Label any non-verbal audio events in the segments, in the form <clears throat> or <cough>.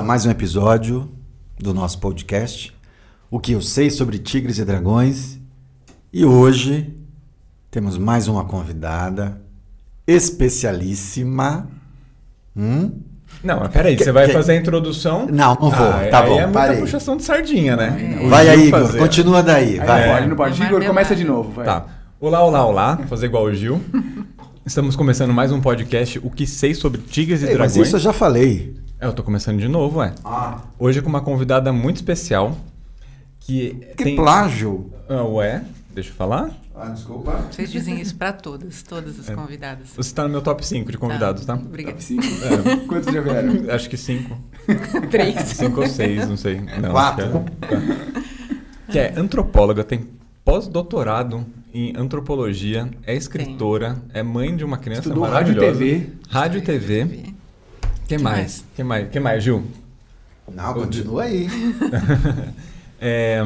a mais um episódio do nosso podcast, O que eu sei sobre tigres e dragões. E hoje temos mais uma convidada especialíssima. Hum? Não, mas peraí, Que- você vai que- fazer a introdução? Não, não vou. Ah, tá aí bom, é muita parei. puxação de sardinha, né? Vai aí, Gil Igor. fazer. Continua daí. Aí Vai. não pode, não pode. Igor, começa de novo, vai. Tá. Olá, olá, olá. Vou fazer igual o Gil. <laughs> Estamos começando mais um podcast, O que sei sobre tigres e Ei, mas dragões. isso eu já falei. É, eu tô começando de novo, ué. Hoje com uma convidada muito especial que Que tem... plágio. Ah, ué, deixa eu falar. Ah, desculpa. Vocês dizem isso pra todas, todas as convidadas. Você tá no meu top 5 de convidados, tá? Obrigada. Cinco. Quantos já vieram? <laughs> Acho que 5. <laughs> Três. 5 ou 6, não sei. Não, Quatro. acho Que é, que é antropóloga, tem pós-doutorado em antropologia, é escritora, é mãe de uma criança Estudou rádio e maravilhosa. TV. Rádio e TV. Que mais? mais? que mais? que mais, Gil? Não, continua aí. <laughs> É,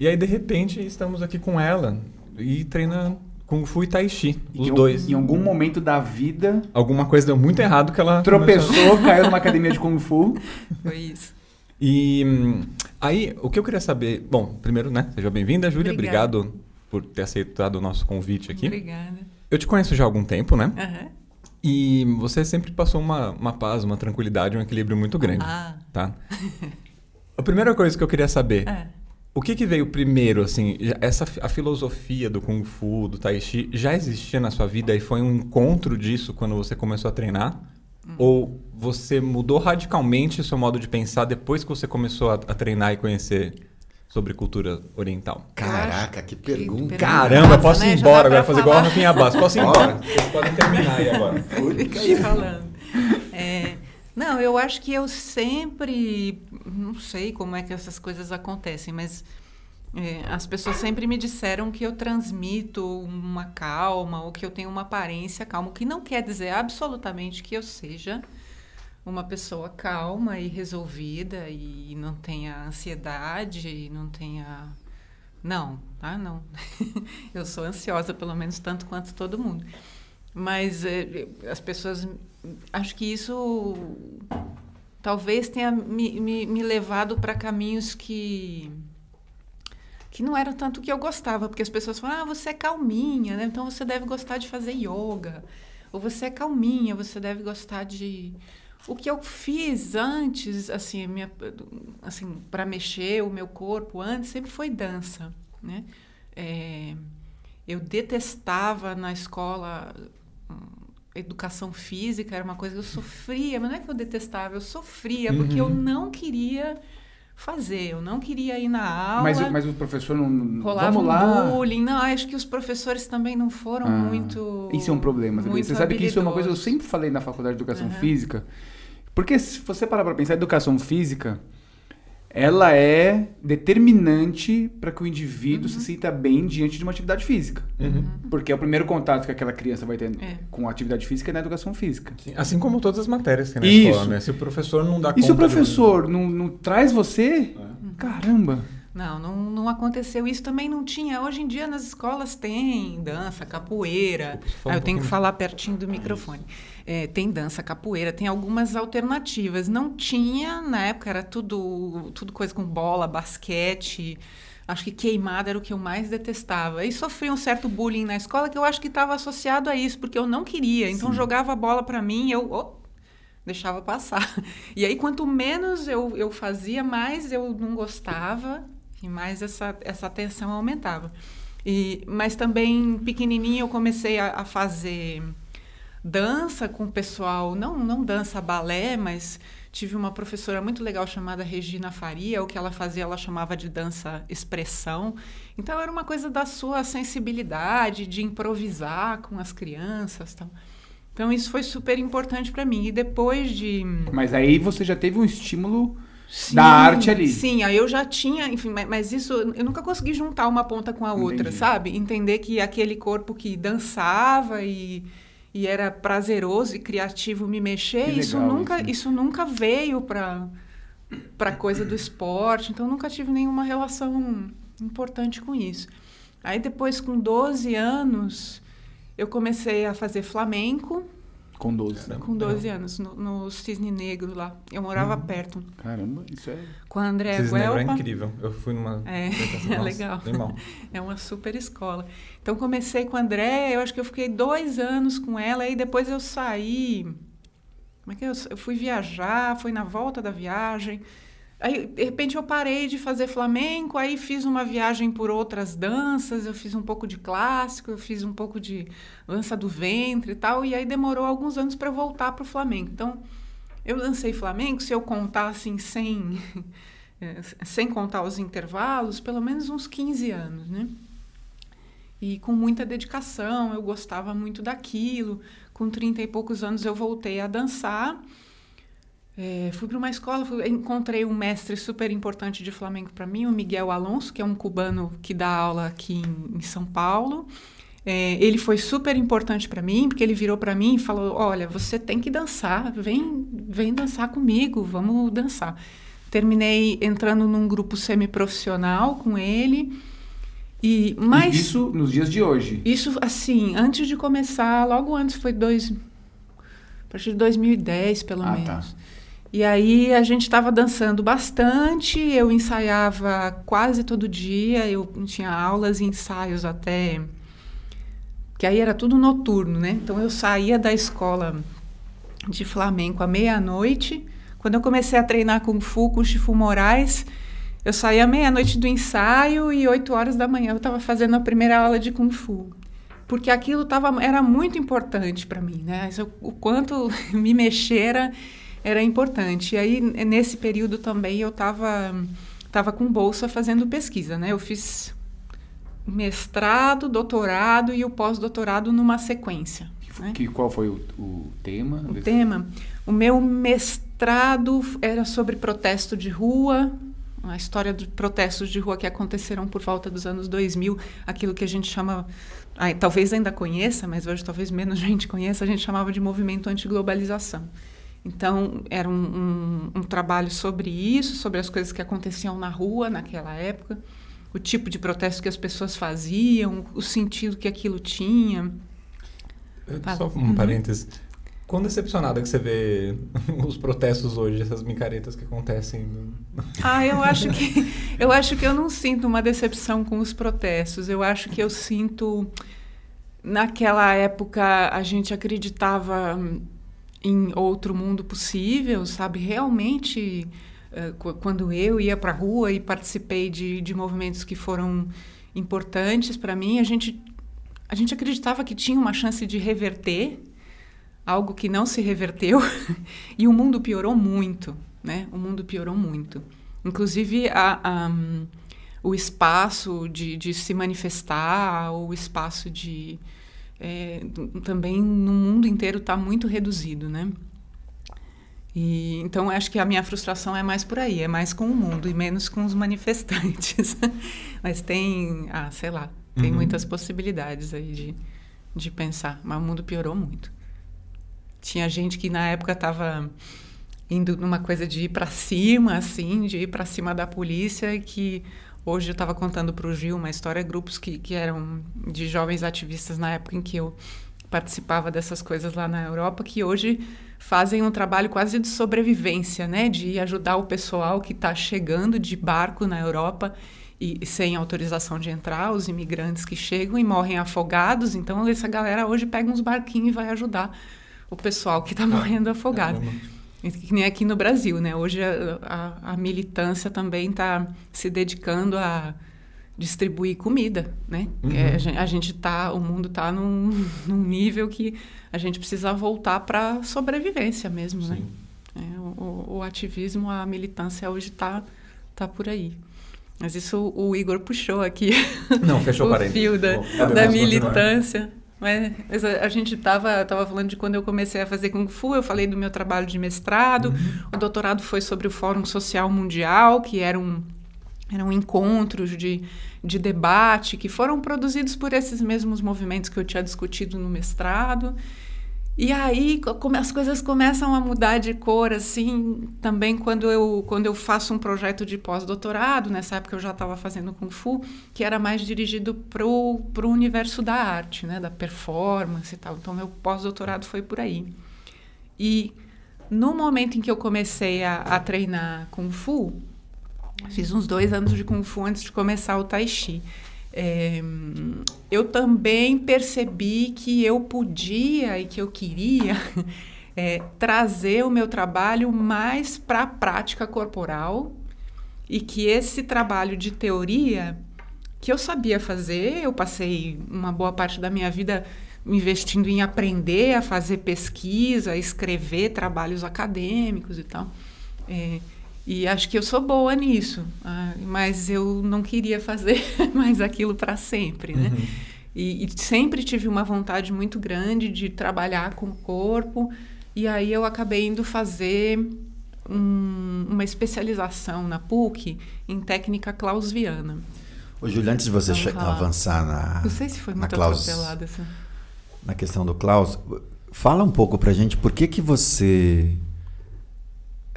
e aí, de repente, estamos aqui com ela e treina Kung Fu e Tai Chi, os Em- dois. Em algum momento da vida, Alguma coisa deu muito errado que ela começou- tropeçou, <laughs> caiu numa academia de Kung Fu. Foi isso. E hum, aí, o que eu queria saber... Bom, primeiro, né? Seja bem-vinda, Júlia. Obrigado por ter aceitado o nosso convite aqui. Obrigada. Eu te conheço já há algum tempo, né? Aham. E você sempre passou uma, uma paz, uma tranquilidade, um equilíbrio muito grande, Ah. tá? A primeira coisa que eu queria saber, É. o que que veio primeiro, assim, essa a filosofia do Kung Fu, do Tai Chi, já existia na sua vida e foi um encontro disso quando você começou a treinar? Hum. Ou você mudou radicalmente o seu modo de pensar depois que você começou a, a treinar e conhecer sobre cultura oriental? Caraca, que pergunta. Caramba, Nossa, posso né? ir embora agora, fazer igual a. Rafinha Bastos. Posso ir embora? Vocês podem terminar aí agora. <laughs> Fica aí falando. É, não, eu acho que eu sempre. Não sei como é que essas coisas acontecem, mas é, as pessoas sempre me disseram que eu transmito uma calma ou que eu tenho uma aparência calma, o que não quer dizer absolutamente que eu seja uma pessoa calma e resolvida e não tenha ansiedade e não tenha. Não, tá? Não. <laughs> eu sou ansiosa, pelo menos tanto quanto todo mundo. Mas eh, as pessoas. Acho que isso talvez tenha me, me, me levado para caminhos que. que não eram tanto que eu gostava, porque as pessoas falam, ah, você é calminha, né? então você deve gostar de fazer yoga. Ou você é calminha, você deve gostar de. O que eu fiz antes, assim, minha, assim para mexer o meu corpo antes, sempre foi dança, né? É, eu detestava na escola hum, educação física, era uma coisa que eu sofria, mas não é que eu detestava, eu sofria, porque eu não queria fazer, eu não queria ir na aula. Mas, o- mas o professor não. Rolava Vamos lá. bullying. Não, acho que os professores também não foram Ah, muito. Isso é um problema. muito Você sabe que isso é uma coisa que eu sempre falei na faculdade de educação Aham. física. Porque se você parar para pensar, a educação física ela é determinante para que o indivíduo Uhum. se sinta bem diante de uma atividade física. Porque é o primeiro contato que aquela criança vai ter É. com a atividade física é na educação física. Sim, Assim como todas as matérias que tem na Isso. escola, né? Se o professor não dá E conta... se o de- professor não, não traz você, Uhum. caramba. Não, não, não aconteceu isso também não tinha. Hoje em dia nas escolas tem dança, capoeira. Desculpa, Ah, um eu tenho que pouquinho falar pertinho do microfone. É, tem dança, capoeira, tem algumas alternativas. Não tinha, na época era tudo, tudo coisa com bola, basquete. Acho que queimada era o que eu mais detestava. E sofri um certo bullying na escola que eu acho que estava associado a isso, porque eu não queria. Então jogava a bola para mim, eu oh, deixava passar. <laughs> E aí, quanto menos eu, eu fazia, mais eu não gostava e mais essa, essa tensão aumentava. E, mas também, pequenininha, eu comecei a, a fazer dança com o pessoal, não, não dança balé, mas tive uma professora muito legal chamada Regina Faria, o que ela fazia ela chamava de dança expressão. Então era uma coisa da sua sensibilidade, de improvisar com as crianças, tal. Então isso foi super importante para mim. E depois de Mas aí você já teve um estímulo Sim, da arte ali. Sim, aí eu já tinha, enfim, ma- mas isso eu nunca consegui juntar uma ponta com a outra, Entendi. sabe? Entender que aquele corpo que dançava e, e era prazeroso e criativo me mexer, isso nunca, isso, isso nunca veio para para coisa do esporte, então nunca tive nenhuma relação importante com isso. Aí depois com 12 anos, eu comecei a fazer flamenco. Com 12. Caramba. Com 12 anos, no, no Cisne Negro lá. Eu morava perto. Caramba, isso é. Com a Andréa Cisne Negro é Guelpa. incrível. Eu fui numa. É, <laughs> é legal. Animal. É uma super escola. Então comecei com a Andréa, eu acho que eu fiquei dois anos com ela, e depois eu saí. Como é que é? eu, eu fui viajar, foi na volta da viagem. Aí, de repente, eu parei de fazer flamenco, aí fiz uma viagem por outras danças, eu fiz um pouco de clássico, eu fiz um pouco de dança do ventre e tal, e aí demorou alguns anos para voltar para o flamenco. Então, eu dancei flamenco, se eu contar assim, sem, <laughs> eh, sem contar os intervalos, pelo menos uns 15 anos, né? E com muita dedicação, eu gostava muito daquilo. Com 30 e poucos anos eu voltei a dançar. É, fui para uma escola, fui- encontrei um mestre super importante de flamenco para mim, o Miguel Alonso, que é um cubano que dá aula aqui em, em São Paulo. É, ele foi super importante para mim, porque ele virou para mim e falou: Olha, você tem que dançar, vem, vem dançar comigo, vamos dançar. Terminei entrando num grupo semiprofissional com ele. E, mas Isso nos dias de hoje. isso, assim, antes de começar, logo antes, foi dois, a partir de 2010, pelo Ah, menos. tá. E aí a gente estava dançando bastante, eu ensaiava quase todo dia, eu tinha aulas e ensaios até. Que aí era tudo noturno, né? Então eu saía da escola de flamenco à meia-noite. Quando eu comecei a treinar Kung Fu com o Chifu Moraes, eu saía meia-noite do ensaio e oito horas da manhã eu estava fazendo a primeira aula de Kung Fu. Porque aquilo tava, era muito importante para mim, né? O quanto <laughs> me mexer era, importante. E aí, nesse período também, eu estava tava com bolsa fazendo pesquisa, né? Eu fiz mestrado, doutorado e o pós-doutorado numa sequência. né? Que, qual foi o, o tema? O tema, o meu mestrado era sobre protesto de rua, a história de protestos de rua que aconteceram por volta dos anos 2000, aquilo que a gente chama, ai, talvez ainda conheça, mas hoje talvez menos <laughs> gente conheça, a gente chamava de movimento antiglobalização. Então, era um, um, um trabalho sobre isso, sobre as coisas que aconteciam na rua naquela época, o tipo de protesto que as pessoas faziam, o sentido que aquilo tinha. Fala. Só um parênteses. Quão decepcionada que você vê <laughs> os protestos hoje, essas micaretas que acontecem? <laughs> Ah, eu acho que eu acho que eu não sinto uma decepção com os protestos. Eu acho que eu sinto naquela época a gente acreditava em outro mundo possível, sabe? Realmente eh, qu- quando eu ia para a rua e participei de, de movimentos que foram importantes para mim, a gente a gente acreditava que tinha uma chance de reverter algo que não se reverteu <laughs> e o mundo piorou muito, né? O mundo piorou muito. Inclusive a, a, o espaço de, de se manifestar, o espaço de é, também no mundo inteiro está muito reduzido, né? E, então acho que a minha frustração é mais por aí, é mais com o mundo e menos com os manifestantes. <laughs> Mas tem, ah, sei lá, tem Uhum. muitas possibilidades aí de, de pensar. Mas o mundo piorou muito. Tinha gente que na época estava indo numa coisa de ir para cima, assim, de ir para cima da polícia, e que hoje eu estava contando para o Gil uma história, grupos que, que eram de jovens ativistas na época em que eu participava dessas coisas lá na Europa, que hoje fazem um trabalho quase de sobrevivência, né, de ajudar o pessoal que está chegando de barco na Europa e sem autorização de entrar, os imigrantes que chegam e morrem afogados. Então essa galera hoje pega uns barquinhos e vai ajudar o pessoal que está morrendo afogado. Caramba. Que nem aqui no Brasil, né? Hoje a, a- a militância também está se dedicando a distribuir comida, né? Uhum. É, a gen- a gente tá, o mundo está num, <laughs> num nível que a gente precisa voltar para sobrevivência mesmo, né? Sim. É, o, o- ativismo, a militância hoje está tá por aí. Mas isso o Igor puxou aqui Não, fechou <laughs> o parênteses. fio da, Bom, da podemos continuar. Mas a gente estava tava falando de quando eu comecei a fazer Kung Fu, eu falei do meu trabalho de mestrado, Uhum. o doutorado foi sobre o Fórum Social Mundial, que eram, eram encontros de, de debate que foram produzidos por esses mesmos movimentos que eu tinha discutido no mestrado. E aí as coisas começam a mudar de cor, assim, também quando eu, quando eu faço um projeto de pós-doutorado, nessa época eu já estava fazendo Kung Fu, que era mais dirigido para o universo da arte, né, da performance e tal. Então, meu pós-doutorado foi por aí. E no momento em que eu comecei a, a treinar Kung Fu, fiz uns dois anos de Kung Fu antes de começar o Tai Chi. É, eu também percebi que eu podia e que eu queria <laughs> é, trazer o meu trabalho mais para a prática corporal e que esse trabalho de teoria que eu sabia fazer, eu passei uma boa parte da minha vida investindo em aprender a fazer pesquisa, escrever trabalhos acadêmicos e tal. É, e acho que eu sou boa nisso, ah, mas eu não queria fazer <laughs> mais aquilo para sempre, né? Uhum. E, e, sempre tive uma vontade muito grande de trabalhar com o corpo, e aí eu acabei indo fazer um, uma especialização na PUC em técnica clausiana. Ô, Júlio, antes de você avançar na. Não sei se foi muito Klaus, atropelada essa. Na questão do Klaus, fala um pouco pra gente por que, que você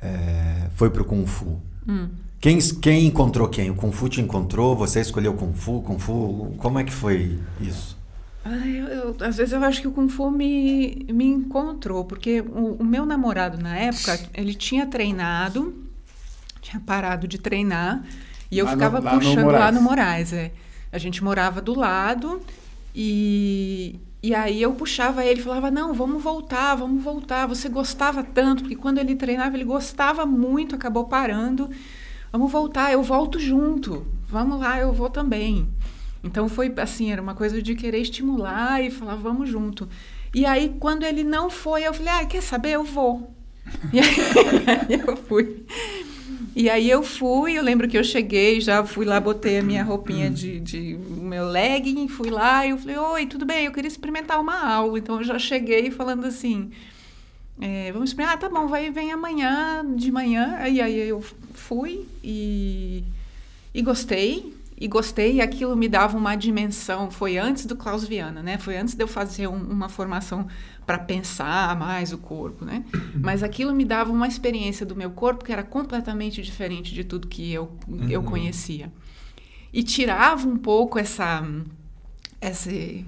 é, foi pro Kung Fu. Hum. Quem, quem encontrou quem? O Kung Fu te encontrou? Você escolheu Kung Fu? Kung Fu? Como é que foi isso? Ah, eu, eu, às vezes eu acho que o Kung Fu me, me encontrou, porque o, o meu namorado na época, ele tinha treinado, tinha parado de treinar, e eu lá ficava no, puxando lá no Moraes. É. A gente morava do lado e, e aí eu puxava ele, falava: "Não, vamos voltar, vamos voltar. Você gostava tanto, porque quando ele treinava, ele gostava muito, acabou parando. Vamos voltar, eu volto junto. Vamos lá, eu vou também." Então foi assim, era uma coisa de querer estimular e falar: "Vamos junto." E aí quando ele não foi, eu falei: "Ah, quer saber? Eu vou." <laughs> E <laughs> aí eu fui. E aí eu fui, eu lembro que eu cheguei, já fui lá, botei a minha roupinha de, de meu legging, fui lá e eu falei, oi, tudo bem, eu queria experimentar uma aula. Então eu já cheguei falando assim, é, vamos experimentar, ah, tá bom, vai, vem amanhã, de manhã. E aí eu fui e, e gostei e gostei, e aquilo me dava uma dimensão. Foi antes do Klaus Viana, né? Foi antes de eu fazer um, uma formação para pensar mais o corpo, né? Mas aquilo me dava uma experiência do meu corpo que era completamente diferente de tudo que eu, uhum. eu conhecia. E tirava um pouco essa, esse,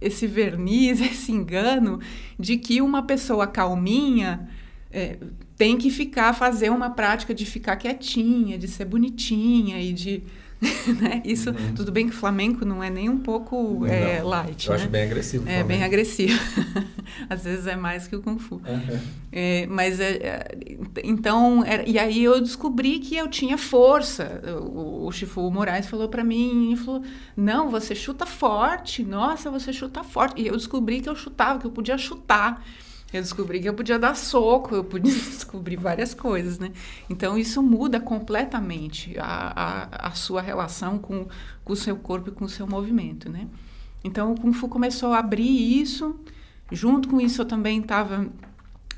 esse verniz, <laughs> esse engano de que uma pessoa calminha. É, tem que ficar, fazer uma prática de ficar quietinha, de ser bonitinha e de. <laughs> né? Isso, uhum. tudo bem que o flamenco não é nem um pouco é, light. Eu né? acho bem agressivo. É bem agressivo. <laughs> Às vezes é mais que o Kung Fu. Uhum. É, mas, é, é então, e aí eu descobri que eu tinha força. O, o Chifu Moraes falou para mim, falou, não, você chuta forte, nossa, você chuta forte. E eu descobri que eu chutava, que eu podia chutar. Eu descobri que eu podia dar soco, eu podia <laughs> descobrir várias coisas, né? Então isso muda completamente a, a, a sua relação com, com o seu corpo e com o seu movimento, né? Então o Kung Fu começou a abrir isso. Junto com isso eu também estava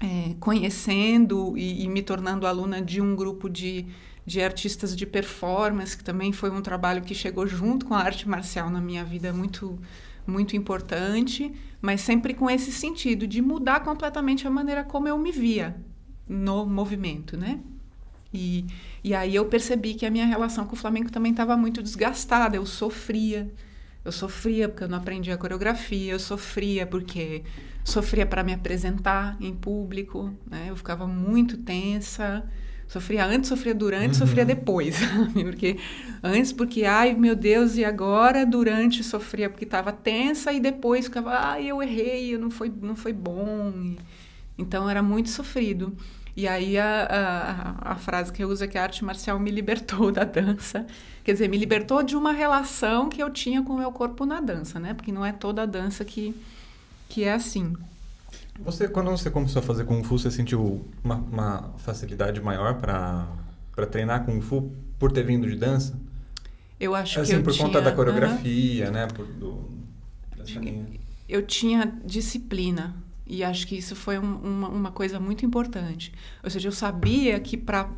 é, conhecendo e, e, me tornando aluna de um grupo de, de artistas de performance, que também foi um trabalho que chegou junto com a arte marcial na minha vida muito muito importante, mas sempre com esse sentido de mudar completamente a maneira como eu me via no movimento, né? E, e aí eu percebi que a minha relação com o Flamengo também estava muito desgastada, eu sofria. Eu sofria porque eu não aprendia coreografia, eu sofria porque sofria para me apresentar em público, né? Eu ficava muito tensa. Sofria antes, sofria durante, uhum. sofria depois. <laughs> porque antes, porque, ai meu Deus, e agora? Durante, sofria porque estava tensa e depois ficava, ai eu errei, não foi, não foi bom. Então era muito sofrido. E aí a, a, a, frase que eu uso é que a arte marcial me libertou <laughs> da dança. Quer dizer, me libertou de uma relação que eu tinha com o meu corpo na dança, né? Porque não é toda a dança que, que é assim. Você, quando você começou a fazer Kung Fu, você sentiu uma, uma facilidade maior para treinar Kung Fu por ter vindo de dança? Eu acho assim, que eu por tinha... conta da coreografia, né? Por, do, eu tinha disciplina. E acho que isso foi um, uma, uma coisa muito importante. Ou seja, eu sabia que para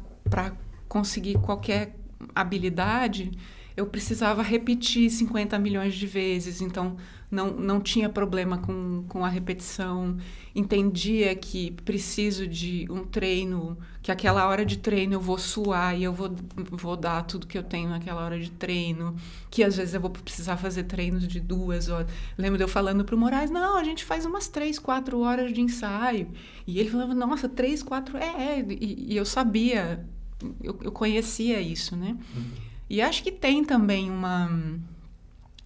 conseguir qualquer habilidade, eu precisava repetir 50 milhões de vezes, então não, não tinha problema com, com a repetição. Entendia que preciso de um treino, que aquela hora de treino eu vou suar e eu vou, vou dar tudo que eu tenho naquela hora de treino, que às vezes eu vou precisar fazer treinos de duas horas. Lembro de eu falando para o Moraes, não, a gente faz umas três, quatro horas de ensaio. E ele falava, nossa, três, quatro, é, é. E, e eu sabia, eu, eu conhecia isso, né? Uhum. E acho que tem também uma...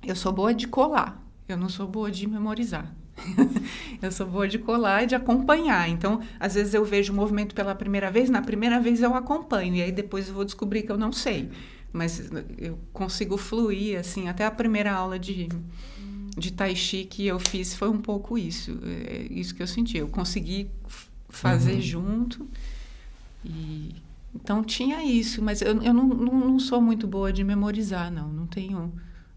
Eu sou boa de colar. Eu não sou boa de memorizar. <laughs> eu sou boa de colar e de acompanhar. Então, às vezes eu vejo o movimento pela primeira vez, na primeira vez eu acompanho, e aí depois eu vou descobrir que eu não sei. Mas eu consigo fluir, assim, até a primeira aula de, de Tai Chi que eu fiz foi um pouco isso. É isso que eu senti. Eu consegui fazer uhum. junto. E, então tinha isso, mas eu, eu não, não, não sou muito boa de memorizar, não. Não tenho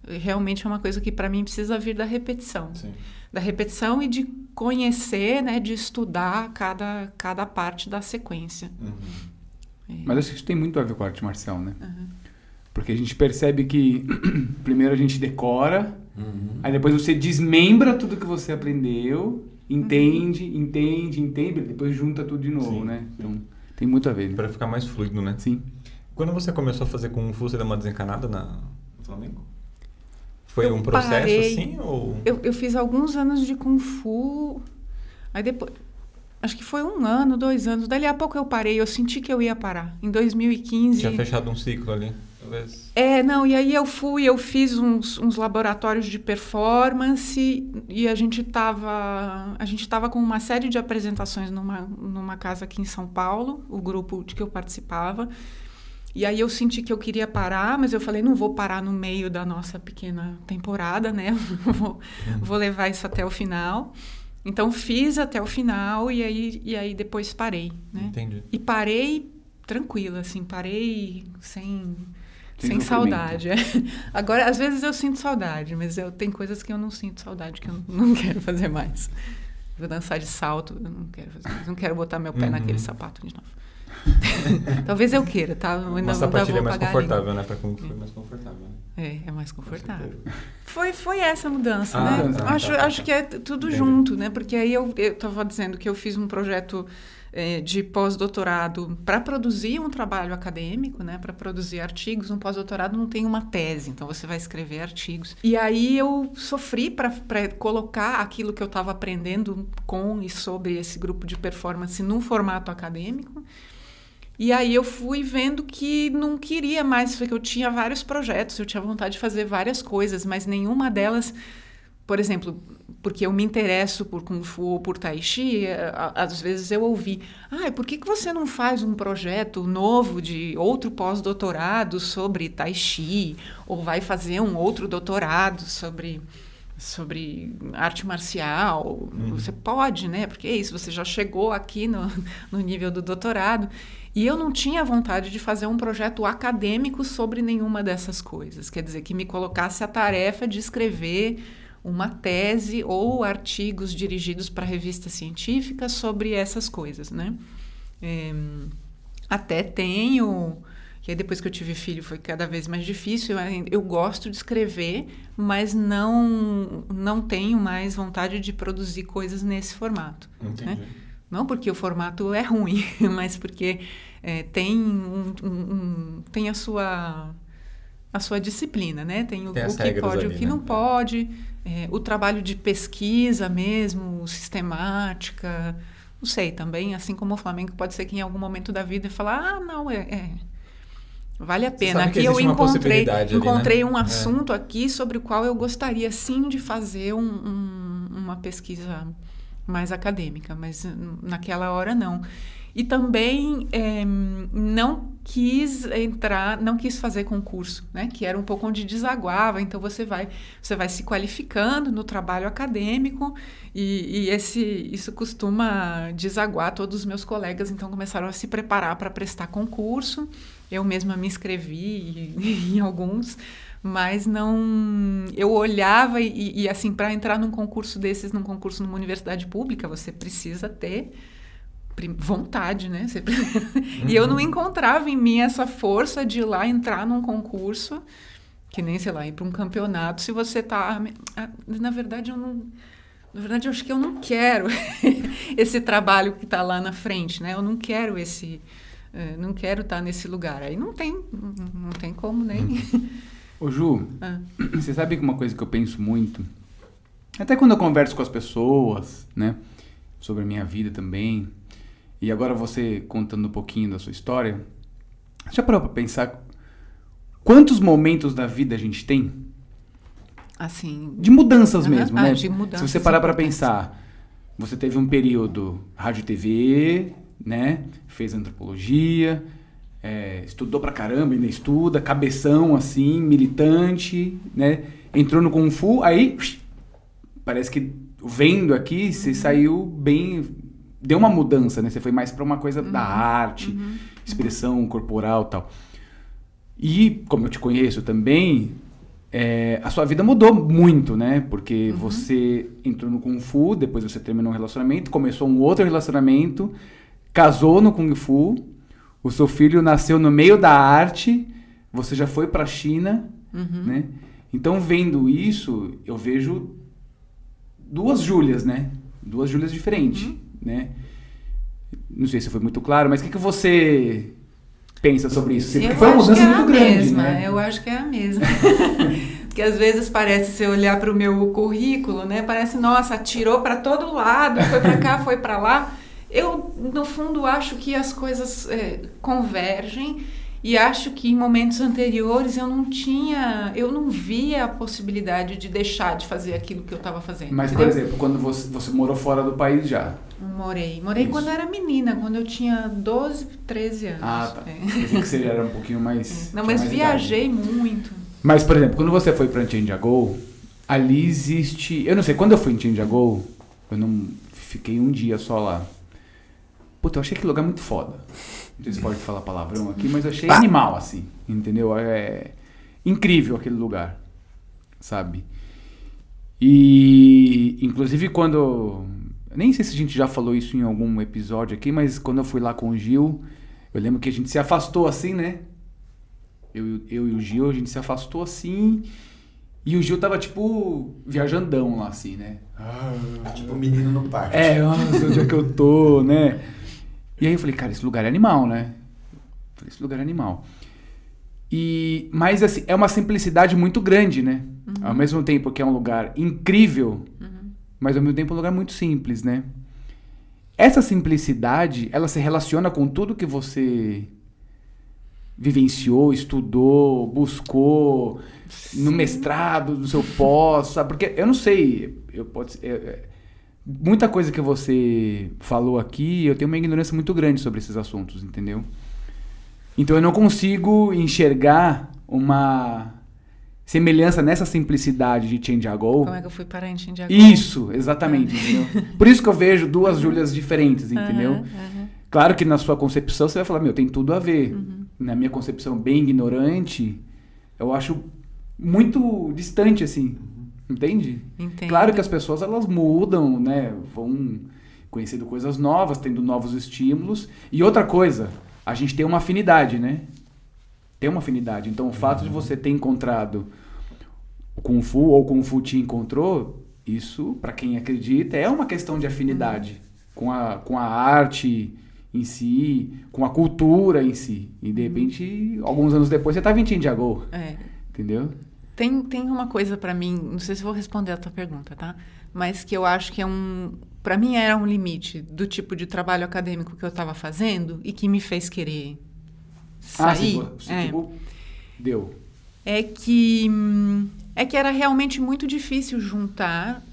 realmente é uma coisa que para mim precisa vir da repetição. Sim. Da repetição e de conhecer, né, de estudar cada, cada parte da sequência. Uhum. É. Mas acho que isso tem muito a ver com a arte marcial, né? Uhum. Porque a gente percebe que <clears throat> primeiro a gente decora, uhum. aí depois você desmembra tudo que você aprendeu, entende, uhum. entende, entende, depois junta tudo de novo, Sim. né? Então tem muito a ver. Né? Para ficar mais fluido, né? Sim. Quando você começou a fazer Kung Fu, você deu uma desencanada na, no Flamengo? Foi eu um processo parei, assim? Ou... Eu, eu fiz alguns anos de Kung Fu. Aí depois. Acho que foi um ano, dois anos. Dali a pouco eu parei. Eu senti que eu ia parar. Em 2015. Tinha fechado um ciclo ali, talvez. É, não. E aí eu fui, eu fiz uns, uns laboratórios de performance e a gente tava. A gente tava com uma série de apresentações numa, numa casa aqui em São Paulo, o grupo de que eu participava. E aí eu senti que eu queria parar, mas eu falei, não vou parar no meio da nossa pequena temporada, né? <laughs> vou, vou levar isso até o final. Então fiz até o final e aí, e aí depois parei, né? Entendi. E parei tranquila, assim, parei sem, sem, saudade. É. <laughs> Agora, às vezes eu sinto saudade, mas eu tem coisas que eu não sinto saudade, que eu <laughs> não quero fazer mais. Vou dançar de salto, eu não quero fazer mais. Não quero botar meu pé uhum. naquele sapato de novo. <laughs> Talvez eu queira, tá? Eu ainda, Uma sapatilha é mais confortável, né? Para como foi mais confortável. Né? É, é mais confortável. Foi, foi essa mudança, ah, né? Tá, acho, tá, acho que é tudo Entendi. junto, né? Porque aí eu estava dizendo que eu fiz um projeto é, de pós-doutorado para produzir um trabalho acadêmico, né? Para produzir artigos. Um pós-doutorado não tem uma tese, então você vai escrever artigos. E aí eu sofri para colocar aquilo que eu estava aprendendo com e sobre esse grupo de performance num formato acadêmico. E aí eu fui vendo que não queria mais, porque eu tinha vários projetos, eu tinha vontade de fazer várias coisas, mas nenhuma delas, por exemplo, porque eu me interesso por Kung Fu ou por Tai Chi, eh, às vezes eu ouvi, ah, por que, que você não faz um projeto novo de outro pós-doutorado sobre Tai Chi? Ou vai fazer um outro doutorado sobre sobre arte marcial, uhum. você pode, né? Porque é isso, você já chegou aqui no, no nível do doutorado. E eu não tinha vontade de fazer um projeto acadêmico sobre nenhuma dessas coisas. Quer dizer, que me colocasse a tarefa de escrever uma tese ou artigos dirigidos para revistas científicas sobre essas coisas, né? É, até tenho que aí depois que eu tive filho foi cada vez mais difícil. Eu gosto de escrever, mas não não tenho mais vontade de produzir coisas nesse formato. Entendi. Né? Não porque o formato é ruim, <laughs> mas porque é, tem, um, um, um, tem a sua a sua disciplina, né? Tem o, tem o que pode, ali, o que né? não pode, é, o trabalho de pesquisa mesmo, sistemática, não sei também, assim como o Flamengo pode ser que em algum momento da vida falar, ah, não, é, é vale a pena. Aqui eu encontrei, ali, encontrei né? um é. assunto aqui sobre o qual eu gostaria sim de fazer um, uma pesquisa mais acadêmica, mas naquela hora não. E também é, não quis entrar, não quis fazer concurso, né? Que era um pouco onde desaguava. Então você vai, você vai se qualificando no trabalho acadêmico e, e esse, isso costuma desaguar todos os meus colegas. Então começaram a se preparar para prestar concurso. Eu mesma me inscrevi <laughs> em alguns mas não eu olhava e, e assim para entrar num concurso desses num concurso numa universidade pública você precisa ter vontade né uhum. <laughs> e eu não uhum. encontrava em mim essa força de ir lá entrar num concurso Que nem, sei lá, ir para um campeonato, se você tá. Ah, na verdade, eu não. Na verdade, eu acho que eu não quero <laughs> esse trabalho que está lá na frente, né? Eu não quero esse. Uh, não quero estar tá nesse lugar. Aí não tem, não tem como nem. <laughs> Ô Ju, ah. <clears throat> você sabe que uma coisa que eu penso muito, até quando eu converso com as pessoas, né, sobre a minha vida também, e agora você contando um pouquinho da sua história, já parou para pensar quantos momentos da vida a gente tem? Assim. De mudanças mesmo, ah, né? De mudanças Se você parar para pensar, você teve um período rádio TV, né? Fez antropologia, é, estudou pra caramba, ainda estuda, cabeção assim, militante, né? Entrou no Kung Fu, aí parece que vendo aqui, você saiu bem. Deu uma mudança, né? Você foi mais para uma coisa uhum. da arte, uhum. expressão corporal tal. E, como eu te conheço também, é, a sua vida mudou muito, né? Porque uhum. você entrou no Kung Fu, depois você terminou um relacionamento, começou um outro relacionamento, casou no Kung Fu, o seu filho nasceu no meio da arte, você já foi para a China, uhum. né? Então, vendo isso, eu vejo duas Júlias, né? Duas Júlias diferentes, uhum. Né? Não sei se foi muito claro, mas o que, que você pensa sobre isso? Porque foi uma mudança é muito grande, mesma, né? Eu acho que é a mesma. <laughs> Porque às vezes parece, se olhar para o meu currículo, né? Parece, nossa, atirou para todo lado, foi para cá, foi para lá. Eu, no fundo, acho que as coisas é, convergem e acho que em momentos anteriores eu não tinha, eu não via a possibilidade de deixar de fazer aquilo que eu estava fazendo. Mas, entendeu? por exemplo, quando você, você morou fora do país já? Morei. Morei Isso. quando eu era menina, quando eu tinha 12, 13 anos. Ah, tá. É. Que você era um pouquinho mais. É. Não, mas viajei idade. muito. Mas, por exemplo, quando você foi para Chandigarh, ali existe. Eu não sei, quando eu fui em Chandigarh, eu não fiquei um dia só lá. Puta, eu achei aquele lugar muito foda. Não sei se pode falar palavrão aqui, mas eu achei animal, assim. Entendeu? É incrível aquele lugar. Sabe? E, inclusive, quando nem sei se a gente já falou isso em algum episódio aqui, mas quando eu fui lá com o Gil, eu lembro que a gente se afastou assim, né? Eu, eu e o Gil, a gente se afastou assim. E o Gil tava, tipo, viajandão lá, assim, né? Ah, tipo, menino no parque. É, nossa, onde é que eu tô, né? E aí eu falei, cara, esse lugar é animal, né? Eu falei, esse lugar é animal. E, mas, assim, é uma simplicidade muito grande, né? Uhum. Ao mesmo tempo que é um lugar incrível, uhum mas ao mesmo tempo é um lugar muito simples, né? Essa simplicidade, ela se relaciona com tudo que você vivenciou, estudou, buscou Sim. no mestrado, no seu pós, sabe? Porque eu não sei, eu pode ser, é, muita coisa que você falou aqui, eu tenho uma ignorância muito grande sobre esses assuntos, entendeu? Então eu não consigo enxergar uma semelhança nessa simplicidade de Chandiagol. Como é que eu fui parar em Chandiagol? Isso, exatamente, entendeu? Por isso que eu vejo duas Júlias diferentes, entendeu? Uhum, uhum. Claro que na sua concepção você vai falar, meu, tem tudo a ver. Uhum. Na minha concepção bem ignorante, eu acho muito distante, assim. Entende? Entendo. Claro que as pessoas, elas mudam, né? Vão conhecendo coisas novas, tendo novos estímulos. E outra coisa, a gente tem uma afinidade, né? Tem uma afinidade. Então, o fato de você ter encontrado o Kung Fu ou o Kung Fu te encontrou, isso, para quem acredita, é uma questão de afinidade uhum. com, a, com a arte em si, com a cultura em si. E de repente, alguns anos depois, você tá em Tianjagou. É. Entendeu? Tem, tem uma coisa para mim, não sei se vou responder a tua pergunta, tá? Mas que eu acho que é um. Para mim era um limite do tipo de trabalho acadêmico que eu estava fazendo e que me fez querer sair. Ah, se, é. deu. É que hum, é que era realmente muito difícil juntar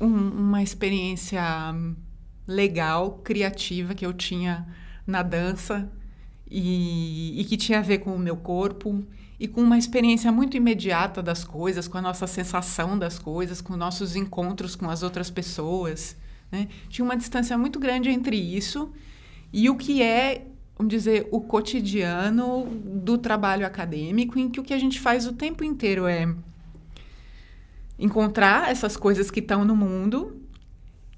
um, uma experiência legal, criativa que eu tinha na dança e, e, que tinha a ver com o meu corpo e com uma experiência muito imediata das coisas, com a nossa sensação das coisas, com nossos encontros com as outras pessoas. Né? Tinha uma distância muito grande entre isso e o que é, vamos dizer, o cotidiano do trabalho acadêmico, em que o que a gente faz o tempo inteiro é encontrar essas coisas que estão no mundo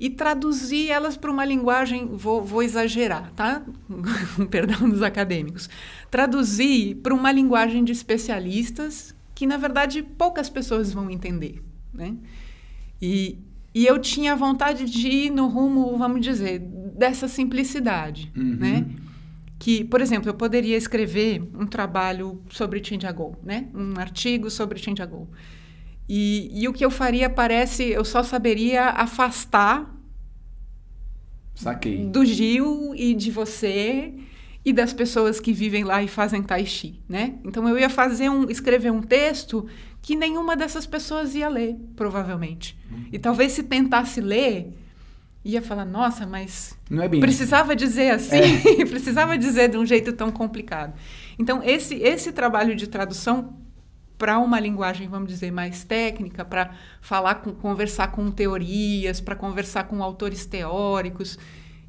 e traduzir elas para uma linguagem, vou, vou exagerar, tá? <laughs> Perdão dos acadêmicos. Traduzir para uma linguagem de especialistas que na verdade poucas pessoas vão entender, né? E, e eu tinha vontade de ir no rumo, vamos dizer, dessa simplicidade, Uhum. né? Que, por exemplo, eu poderia escrever um trabalho sobre Changeagol, né? Um artigo sobre Changeagol. E, e o que eu faria parece, eu só saberia afastar Saquei. do Gil e de você e das pessoas que vivem lá e fazem tai chi, né? Então eu ia fazer um escrever um texto que nenhuma dessas pessoas ia ler, provavelmente. E talvez se tentasse ler, ia falar: "Nossa, mas Não é bem precisava dizer assim, <laughs> precisava dizer de um jeito tão complicado". Então esse esse trabalho de tradução para uma linguagem, vamos dizer, mais técnica, para falar com, conversar com teorias, para conversar com autores teóricos.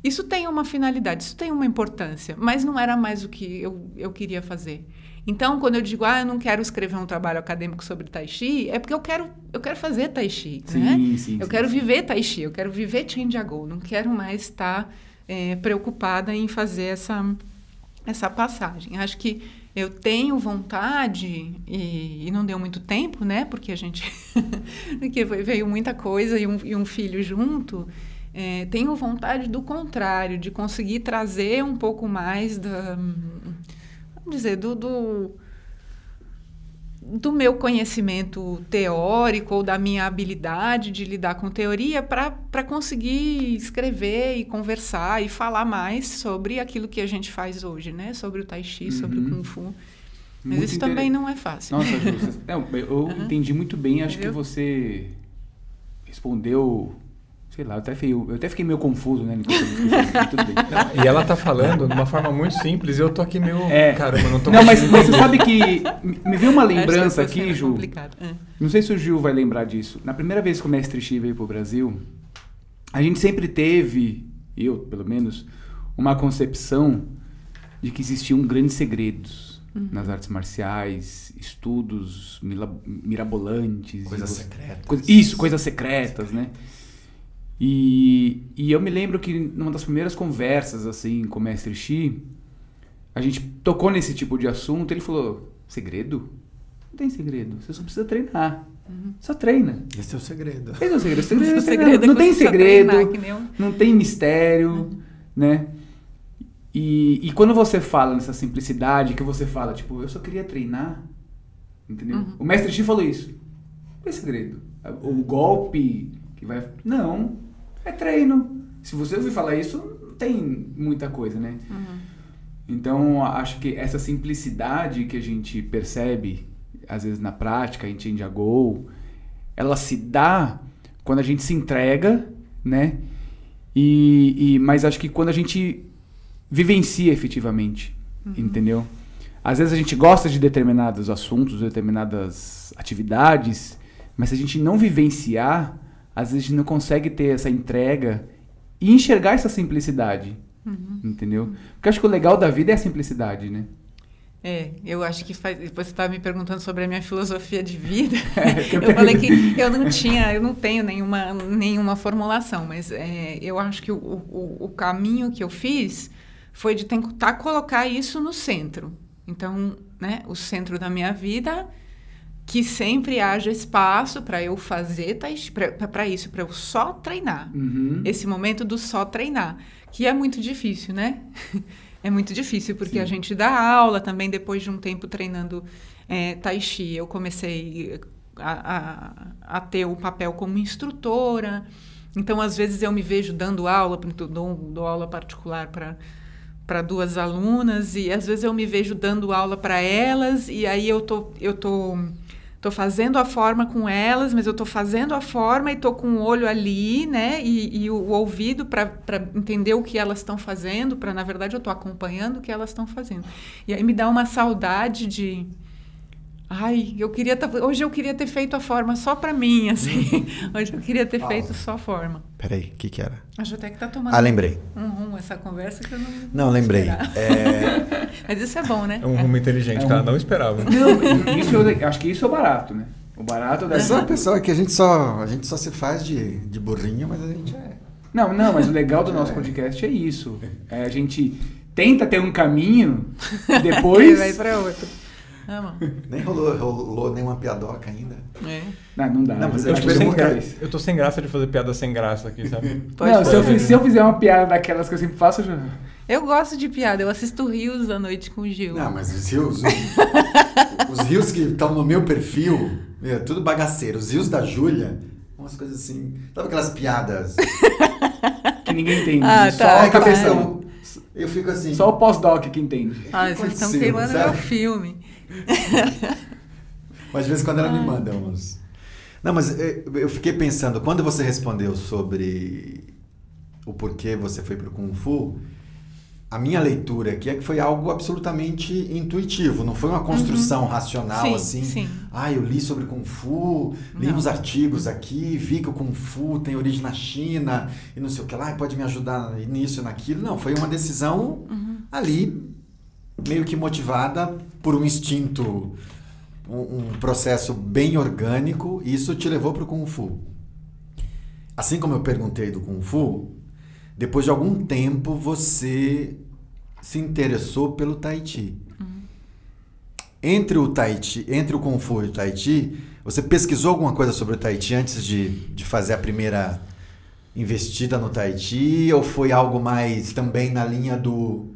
Isso tem uma finalidade, isso tem uma importância, mas não era mais o que eu, eu queria fazer. Então, quando eu digo, ah, eu não quero escrever um trabalho acadêmico sobre Tai Chi, é porque eu quero, eu quero fazer Tai Chi, Sim, né? sim, Eu sim, quero sim. viver Tai Chi, eu quero viver Changeagol, não quero mais estar eh, preocupada em fazer essa, essa passagem. Acho que eu tenho vontade, e, e não deu muito tempo, né? Porque a gente. <laughs> porque veio muita coisa e um, e um filho junto. É, tenho vontade do contrário, de conseguir trazer um pouco mais da. Vamos dizer, do. do do meu conhecimento teórico ou da minha habilidade de lidar com teoria para conseguir escrever e conversar e falar mais sobre aquilo que a gente faz hoje, né? Sobre o tai chi, sobre o Uhum. kung fu. Mas Muito isso também não é fácil. Nossa, Ju, você- não, eu <laughs> entendi muito bem. Acho que você respondeu. Sei lá, eu até, fiquei, eu até fiquei meio confuso, né? E ela tá falando de uma forma muito simples e eu tô aqui meio. É. Caramba, não tô Não, mas, você sabe que me- veio uma lembrança cena aqui, é Ju. É. Não sei se o Gil vai lembrar disso. Na primeira vez que o Mestre Chi veio pro Brasil, a gente sempre teve, eu pelo menos, uma concepção de que existiam grandes segredos nas artes marciais, estudos mila- mirabolantes. Coisas secretas. Coisa- isso, coisas secretas, né? E, e eu me lembro que numa das primeiras conversas assim com o Mestre Chi, a gente tocou nesse tipo de assunto, ele falou: segredo? Não tem segredo, você só precisa treinar. Só treina. Esse é o segredo. Esse é o segredo. <laughs> é O segredo é não tem segredo, treinar, não tem mistério, né? E, e quando você fala nessa simplicidade, que você fala, tipo, eu só queria treinar, entendeu? Uhum. O mestre Chi falou isso. Não tem segredo. O golpe que vai... Não, é treino. Se você ouvir falar isso, não tem muita coisa, né? Uhum. Então, acho que essa simplicidade que a gente percebe, às vezes na prática, em Change a Go, ela se dá quando a gente se entrega, né? E, e- mas acho que quando a gente vivencia efetivamente, entendeu? Às vezes a gente gosta de determinados assuntos, determinadas atividades, mas se a gente não vivenciar, às vezes a gente não consegue ter essa entrega e enxergar essa simplicidade, entendeu? Porque eu acho que o legal da vida é a simplicidade, né? É, eu acho que faz, você estava me perguntando sobre a minha filosofia de vida. <laughs> que eu eu falei que eu não tinha, eu não tenho nenhuma, nenhuma formulação, mas é, eu acho que o, o, o caminho que eu fiz foi de tentar colocar isso no centro. Então, né, o centro da minha vida, que sempre haja espaço para eu fazer para isso, para eu só treinar. Uhum. Esse momento do só treinar, que é muito difícil, né? <laughs> É muito difícil, porque Sim. a gente dá aula também depois de um tempo treinando é, Tai Chi. Eu comecei a, a, a ter o papel como instrutora. Então, às vezes, eu me vejo dando aula, dou, dou aula particular para para duas alunas e às vezes eu me vejo dando aula para elas e aí eu tô eu tô tô fazendo a forma com elas, mas eu tô fazendo a forma e tô com o olho ali, né? E, e o, o ouvido para entender o que elas estão fazendo, para na verdade eu tô acompanhando o que elas estão fazendo. E aí me dá uma saudade de Ai, eu queria tá, hoje eu queria ter feito a forma só para mim, assim. <laughs> hoje eu queria ter feito só a forma. Peraí, o que que era? Acho até que tá tomando Ah, lembrei. um rumo essa conversa que eu não Não, lembrei. É, <laughs> Mas isso é bom, né? É um rumo inteligente É que ela um- não esperava. Não, isso eu <laughs> acho que isso é o barato, né? O barato é dessa só a pessoa que a gente só, a gente só se faz de, de burrinho, mas a gente é. Não, não, mas o legal do nosso podcast é isso. É, a gente tenta ter um caminho, depois vai para outro. Tá bom. <laughs> Nem rolou, rolou nenhuma piadoca ainda. É. Não, não dá. Não, mas eu que sem fiz. Eu tô sem graça de fazer piada sem graça aqui, sabe? <laughs> Pode Não, se eu, se eu fizer uma piada daquelas que eu sempre faço, eu já... Eu gosto de piada, eu assisto Rios à noite com o Gil. Não, mas os rios. <laughs> os rios que estão no meu perfil, é tudo bagaceiro. Os rios da Júlia, umas coisas assim. Sabe aquelas piadas? que ninguém entende. Ah, só, tá, a cabeça, tá. Eu fico assim. só o pós-doc que entende. Ah, que vocês estão queimando sabe? meu filme. <laughs> Mas de vez em quando ela me manda uns. Não, mas eh, eu fiquei pensando, quando você respondeu sobre o porquê você foi pro Kung Fu, a minha leitura aqui é que foi algo absolutamente intuitivo, não foi uma construção racional Sim, assim. sim. Ah, eu li sobre Kung Fu, li Não. uns artigos aqui, vi que o Kung Fu tem origem na China e não sei o que lá, pode me ajudar nisso e naquilo. Não, foi uma decisão ali, meio que motivada por um instinto, um, um processo bem orgânico, e isso te levou para o Kung Fu. Assim como eu perguntei do Kung Fu, depois de algum tempo você se interessou pelo Tai Chi. Entre o Tai Chi, entre o Kung Fu e o Tai Chi, você pesquisou alguma coisa sobre o Tai Chi antes de, de fazer a primeira investida no Tai Chi? Ou foi algo mais também na linha do.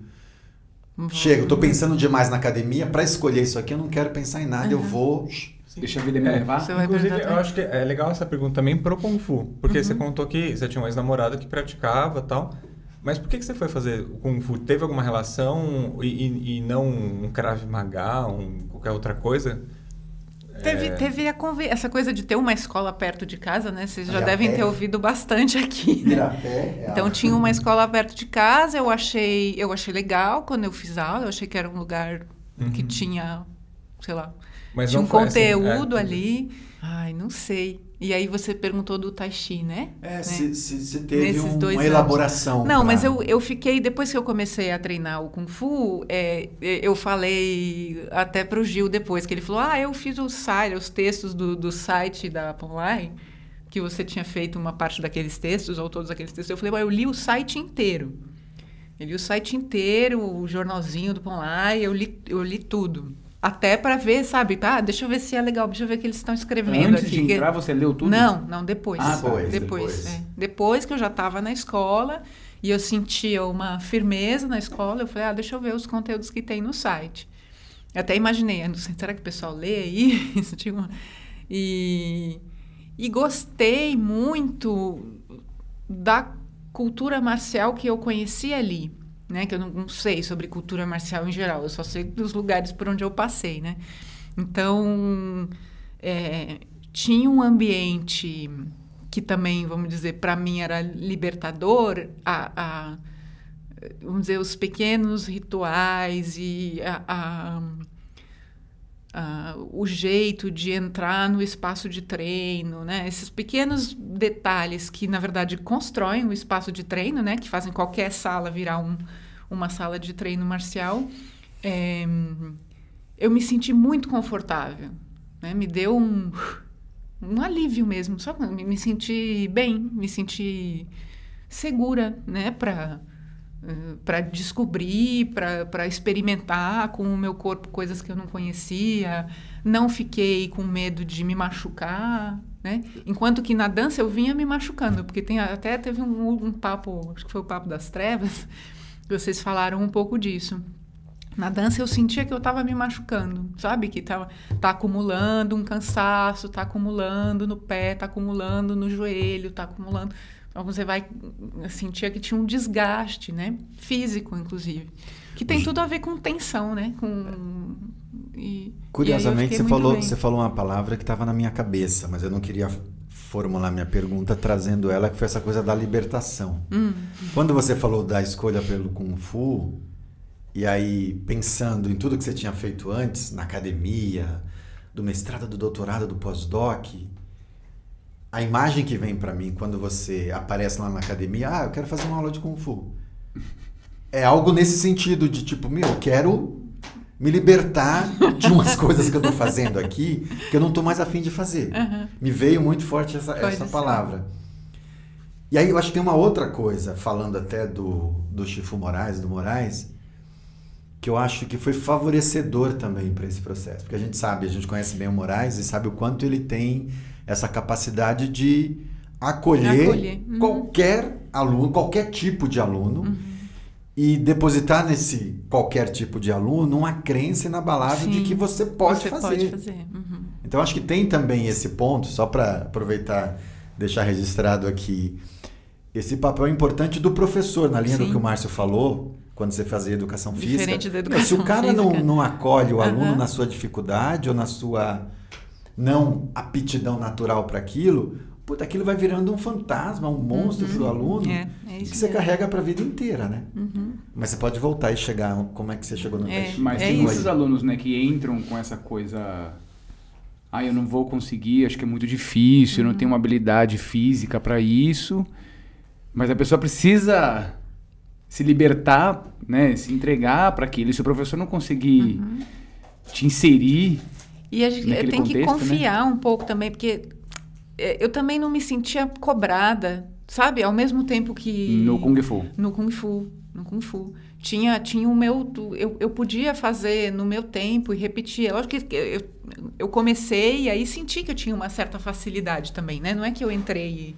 Chega, eu tô pensando demais na academia, para escolher isso aqui eu não quero pensar em nada, eu vou. Deixa a vida me levar. Você vai Inclusive, eu acho que é legal essa pergunta também pro Kung Fu. Porque você contou que você tinha uma ex-namorada que praticava e tal. Mas por que, que você foi fazer o Kung Fu? Teve alguma relação e, e- e não um Krav Maga, um, qualquer outra coisa? Teve, É. teve a convi- essa coisa de ter uma escola perto de casa, né? Vocês já devem ter ouvido bastante aqui. né? É Então a- tinha uma escola perto de casa, eu achei, eu achei legal quando eu fiz aula, eu achei que era um lugar que tinha, sei lá, Mas tinha um foi assim, é, conteúdo ali. Ai, não sei. E aí você perguntou do Tai Chi, né? É, Né? se, se, se teve Nesses um- dois uma elaboração. Não, pra- mas eu, eu fiquei, depois que eu comecei a treinar o Kung Fu, é, é, eu falei até pro Gil depois, que ele falou, ah, eu fiz o site, os textos do, do site da Online, que você tinha feito uma parte daqueles textos, ou todos aqueles textos. Eu falei, "Ué, eu li o site inteiro. Eu li o site inteiro, o jornalzinho do Online, eu li, eu li tudo. Até para ver, sabe, tá? Deixa eu ver se é legal, deixa eu ver o que eles estão escrevendo Antes aqui. de entrar, você leu tudo? não, não, depois. Ah, tá. Depois, depois. depois. é. Depois que eu já estava na escola e eu sentia uma firmeza na escola, eu falei, ah, deixa eu ver os conteúdos que tem no site. Eu até imaginei, ah, não sei, será que o pessoal lê aí? Isso <laughs> tinha uma... E, e gostei muito da cultura marcial que eu conheci ali, né? Que eu não, não sei sobre cultura marcial em geral, eu só sei dos lugares por onde eu passei, né? Então, é, tinha um ambiente que também, vamos dizer, para mim era libertador, a, a- vamos dizer, os pequenos rituais e a- a- o jeito de entrar no espaço de treino, né? Esses pequenos detalhes que, na verdade, constroem o espaço de treino, né? Que fazem qualquer sala virar um- uma sala de treino marcial. É, eu me senti muito confortável, né? Me deu um, um alívio mesmo, sabe? Me, me senti bem, me senti segura, né? Para para descobrir, para experimentar com o meu corpo coisas que eu não conhecia. Não fiquei com medo de me machucar, né? Enquanto que na dança eu vinha me machucando, porque tem até teve um, um papo, acho que foi o papo das trevas, vocês falaram um pouco disso. Na dança eu sentia que eu estava me machucando, sabe? Que tava, tá acumulando um cansaço, tá acumulando no pé, tá acumulando no joelho, tá acumulando. Então você vai sentia que tinha um desgaste, né? Físico, inclusive. Que tem tudo a ver com tensão, né? Com... E, Curiosamente, e você falou, bem. você falou uma palavra que estava na minha cabeça, mas eu não queria formular minha pergunta trazendo ela, que foi essa coisa da libertação. Hum. Quando você falou da escolha pelo Kung Fu, e aí pensando em tudo que você tinha feito antes, na academia, do mestrado, do doutorado, do pós-doc, a imagem que vem para mim quando você aparece lá na academia, ah, eu quero fazer uma aula de Kung Fu. É algo nesse sentido de tipo, meu, eu quero me libertar de umas <laughs> coisas que eu tô fazendo aqui que eu não tô mais afim de fazer. Aham. Me veio muito forte essa, Pode essa ser. palavra. E aí eu acho que tem uma outra coisa, falando até do, do Chifu Moraes, do Moraes, que eu acho que foi favorecedor também para esse processo. Porque a gente sabe, a gente conhece bem o Moraes e sabe o quanto ele tem essa capacidade de acolher, Acolher. Uhum. qualquer aluno, qualquer tipo de aluno. Uhum. E depositar nesse qualquer tipo de aluno uma crença inabalável de Sim. que você pode Você fazer. pode fazer. Uhum. Então acho que tem também esse ponto, só para aproveitar, deixar registrado aqui, esse papel importante do professor, na linha do Sim. que o Márcio falou, quando você fazia educação física. Diferente da Meu, Se educação o cara não, física. não acolhe o aluno Aham. na sua dificuldade ou na sua não aptidão natural para aquilo, puta, aquilo vai virando um fantasma, um monstro Uhum. aluno É, é que você mesmo. carrega para a vida inteira, né? Uhum. Mas você pode voltar e chegar, como é que você chegou no É. teste? Mas É tem isso. muitos alunos, né, que entram com essa coisa. Ah, eu não vou conseguir, acho que é muito difícil, eu não Uhum. tenho uma habilidade física para isso. Mas a pessoa precisa se libertar, né, se entregar para aquilo. E se o professor não conseguir Uhum. te inserir, E a gente tem que contexto, né? confiar um pouco também, porque eu também não me sentia cobrada, sabe? Ao mesmo tempo que. no Kung Fu. No Kung Fu. No Kung Fu. Tinha, tinha o meu. Eu, eu podia fazer no meu tempo e repetir. É Lógico que eu, eu comecei e aí senti que eu tinha uma certa facilidade também, né? Não é que eu entrei e.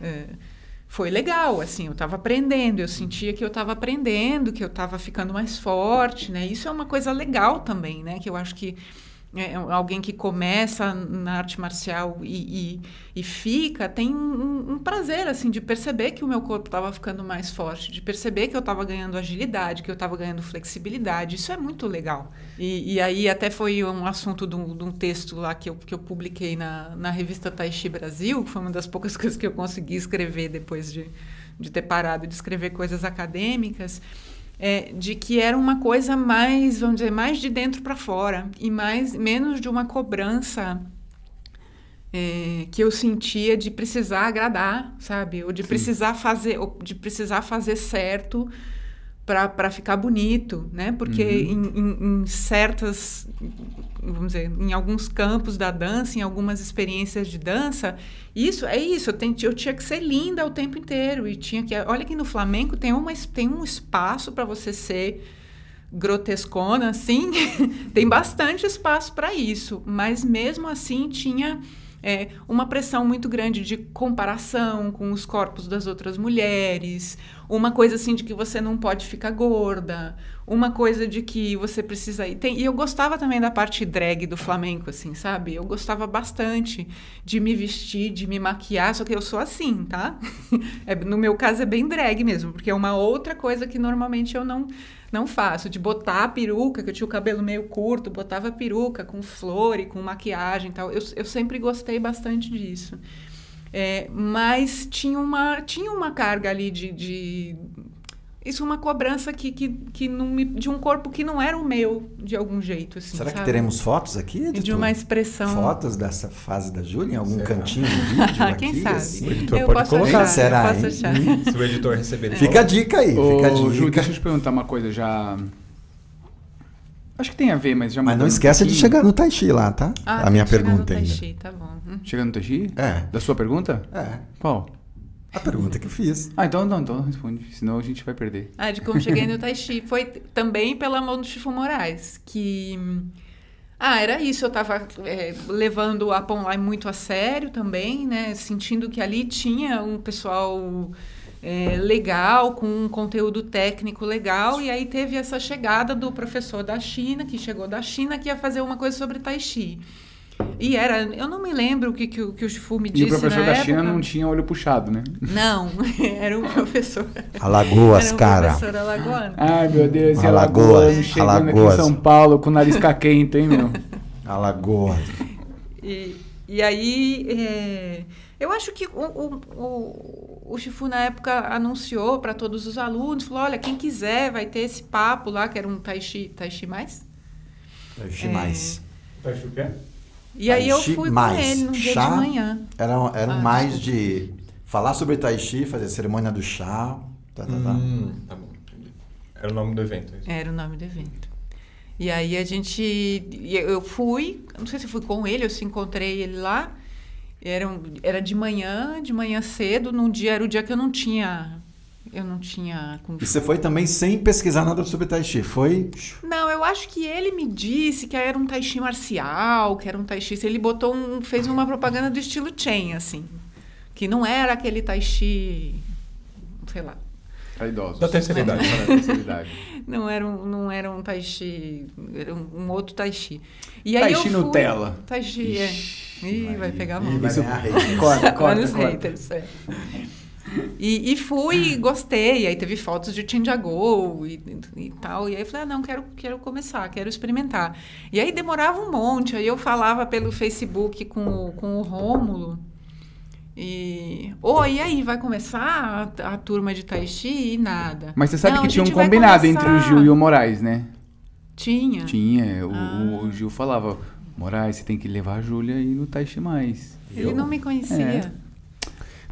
é, foi legal, assim, eu estava aprendendo, eu sentia que eu estava aprendendo, que eu estava ficando mais forte, né? Isso é uma coisa legal também, né? Que eu acho que é, alguém que começa na arte marcial e, e, e fica tem um, um prazer assim de perceber que o meu corpo estava ficando mais forte, de perceber que eu estava ganhando agilidade, que eu estava ganhando flexibilidade. Isso é muito legal. E, e aí até foi um assunto de um, de um texto lá que eu, que eu publiquei na, na revista Taishi Brasil, que foi uma das poucas <laughs> coisas que eu consegui escrever depois de, de ter parado de escrever coisas acadêmicas é, de que era uma coisa mais, vamos dizer, mais de dentro para fora e mais menos de uma cobrança é, que eu sentia de precisar agradar, sabe? Ou de precisar fazer, ou de precisar fazer certo para ficar bonito, né? Porque em, em, em certas, vamos dizer, em alguns campos da dança, em algumas experiências de dança, isso é isso. Eu, tenho, eu tinha que ser linda o tempo inteiro e tinha que, olha que no flamenco tem uma tem um espaço para você ser grotescona, assim, <laughs> tem bastante espaço para isso, mas mesmo assim tinha é, uma pressão muito grande de comparação com os corpos das outras mulheres, uma coisa assim de que você não pode ficar gorda, uma coisa de que você precisa ir. Tem, e eu gostava também da parte drag do flamenco, assim, sabe? Eu gostava bastante de me vestir, de me maquiar, só que eu sou assim, tá? <laughs> É, no meu caso é bem drag mesmo, porque é uma outra coisa que normalmente eu não não faço, de botar a peruca, que eu tinha o cabelo meio curto, botava a peruca com flor e com maquiagem e tal. Eu, eu sempre gostei bastante disso. É, mas tinha uma, tinha uma carga ali de, de isso uma cobrança que, que, que não me, de um corpo que não era o meu, de algum jeito. Assim, Será sabe? que teremos fotos aqui? E de editor? uma expressão. Fotos dessa fase da Júlia em algum Será? cantinho do vídeo <laughs> aqui? Quem sabe? assim? O editor eu pode posso colocar. achar, Será, eu posso hein? <laughs> Se o editor receber Fica a dica aí, fica a Ô, Ju, dica. deixa eu te perguntar uma coisa já. Acho que tem a ver, mas já Mas não mudando um esquece de chegar no Tai Chi lá, tá? Ah, a minha que chegar no pergunta Tai ainda. Chi, Tá bom. Hum. Chegando no Tashi? É, Da sua pergunta? é. Qual? A pergunta que eu fiz. Ah, então não, então responde, senão a gente vai perder. Ah, de como cheguei no Tai Chi. Foi também pela mão do Chifu Moraes, que... Ah, era isso. Eu estava levando a Ponline muito a sério também, né? Sentindo que ali tinha um pessoal é, legal, com um conteúdo técnico legal. E aí teve essa chegada do professor da China, que chegou da China, que ia fazer uma coisa sobre Tai Chi. E era... Eu não me lembro o que, que, o- que o Chifu me E disse o professor na da China época. não tinha olho puxado, né? Não, <laughs> era um professor... Alagoas, era um cara. professor alagoano. Ai, meu Deus, Alagoas, chegando aqui Alagoas. em São Paulo com o nariz caquento, hein, meu? <laughs> Alagoas. E, e aí, é, eu acho que o, o, o, o Chifu, na época, anunciou para todos os alunos, falou, olha, quem quiser vai ter esse papo lá, que era um tai chi, tai chi mais. Tai Chi É. mais. Tá achando o quê? E aí eu fui mais. com ele no dia Chá. de manhã. Era, era Ah, mais de falar sobre Tai Chi, fazer a cerimônia do chá. Tá, tá, tá. Hum, tá bom, entendi. Era o nome do evento. é isso. Era o nome do evento. E aí a gente. Eu fui, não sei se fui com ele ou se encontrei ele lá. Era, um- era de manhã, de manhã cedo, num dia, era o dia que eu não tinha eu não tinha E você foi também sem pesquisar nada sobre Tai Chi? Foi? Não, eu acho que ele me disse que era um tai chi marcial, que era um tai chi. Ele botou um, fez uma propaganda do estilo Chen, assim. Que não era aquele tai chi, sei lá. Pra idosos. Da terceira idade. Para. <laughs> Não era um, não era um tai chi, era um, um outro tai chi. E Tai eu chi fui- Nutella. Tai chi, é. Ih, vai pegar a mão. Ih, vai Isso- ganhar hate. Corta, <laughs> Olha corta, os corta. haters, é. E, e fui, gostei. Aí teve fotos de Chandiagou e, e tal. E aí eu falei, ah, não, quero, quero começar, quero experimentar. E aí demorava um monte. Aí eu falava pelo Facebook com, o- com o Rômulo. E, oi, e aí, vai começar a, a turma de Tai Chi? E nada. Mas você sabe Não, que tinha um combinado entre o. Gil e o Moraes, né? Tinha. Tinha. O, Ah. o Gil falava, Moraes, você tem que levar a Júlia aí no Tai Chi Mais. Ele não me conhecia. É.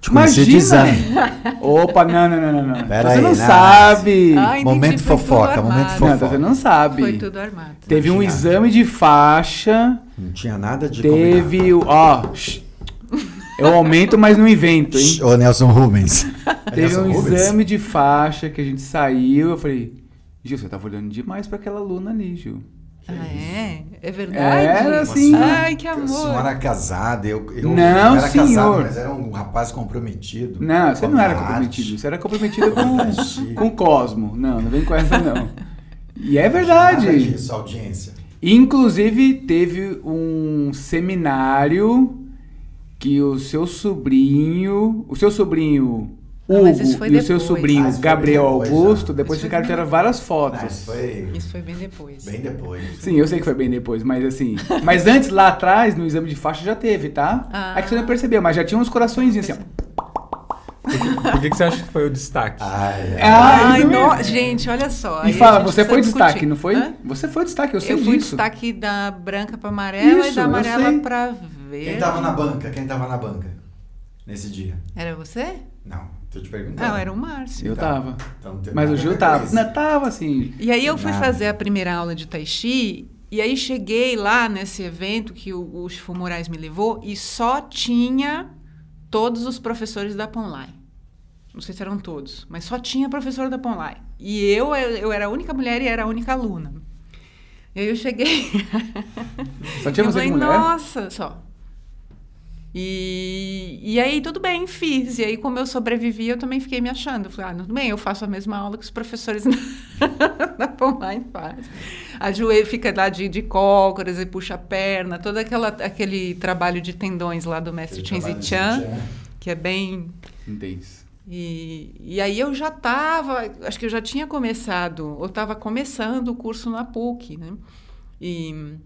Te conheci de exame. <laughs> Opa, não, não, não, não. não. Pera você aí, não não, sabe. Ah, entendi, Momento fofoca, momento Não, fofoca. você não sabe. Foi tudo armado. Teve um exame de faixa, Não tinha nada de teve o. Ó, shh. eu aumento, mas não invento, hein? Ô, Nelson Rubens. <laughs> Teve Nelson um Rubens? exame de faixa que a gente saiu. Eu falei, Gil, você tava olhando demais pra aquela aluna ali, Gil. Ah, é? É verdade? Era Uma assim. senhora- Ai, que amor. Senhora casada, eu, eu Não, eu era casado, senhor. mas era um rapaz comprometido. Não, você não era arte. comprometido. Você era comprometido Com com, o Cosmo. Não, não vem com essa, não. E é Nada verdade. disso, audiência. Inclusive, teve um seminário que o seu sobrinho. O seu sobrinho Ah, mas isso foi Hugo e o seu depois. sobrinho Ah, Gabriel depois, Augusto, já. depois ficaram bem tiraram várias Ah, fotos. isso foi Isso foi bem depois. bem depois. Sim, eu sei que foi bem depois, mas assim. Mas antes, lá atrás, no exame de faixa já teve, tá? Ah. É que você não percebeu, mas já tinha uns coraçõezinhos assim, ó. Por que, que você acha que foi o destaque? Ai, ai. Ah, Ai, isso no- gente, olha só. E fala, você foi destaque, discutir. não foi? Hã? Você foi destaque, eu sei Eu fui disso. destaque da branca pra amarela Isso, e da eu amarela pra verde. Quem tava na banca? Quem tava na banca nesse dia? Era você? Não, tô te perguntando. Não, era o Márcio. Eu Então, tava. Então tem Mas nada o a Gil ver com tava. isso. Não, tava assim. E aí eu fui Nada. fazer a primeira aula de Tai Chi, e aí cheguei lá nesse evento que o, o Chifu Moraes me levou, e só tinha todos os professores da Ponlai. Não sei se eram todos, mas só tinha professor da Ponlai. E eu, eu era a única mulher e era a única aluna. E aí eu cheguei. Só tinha <laughs> eu você falei, de mulher? nossa, só. E, e aí, tudo bem, fiz. E aí, como eu sobrevivi, eu também fiquei me achando. Falei, ah, tudo bem, eu faço a mesma aula que os professores <laughs> na, na Pomline fazem. A joelho fica lá de, de cócoras e puxa a perna, todo aquela, aquele trabalho de tendões lá do mestre Chen Chan, que é bem Intenso. e, e aí eu já estava, acho que eu já tinha começado, eu estava começando o curso na PUC, né? E,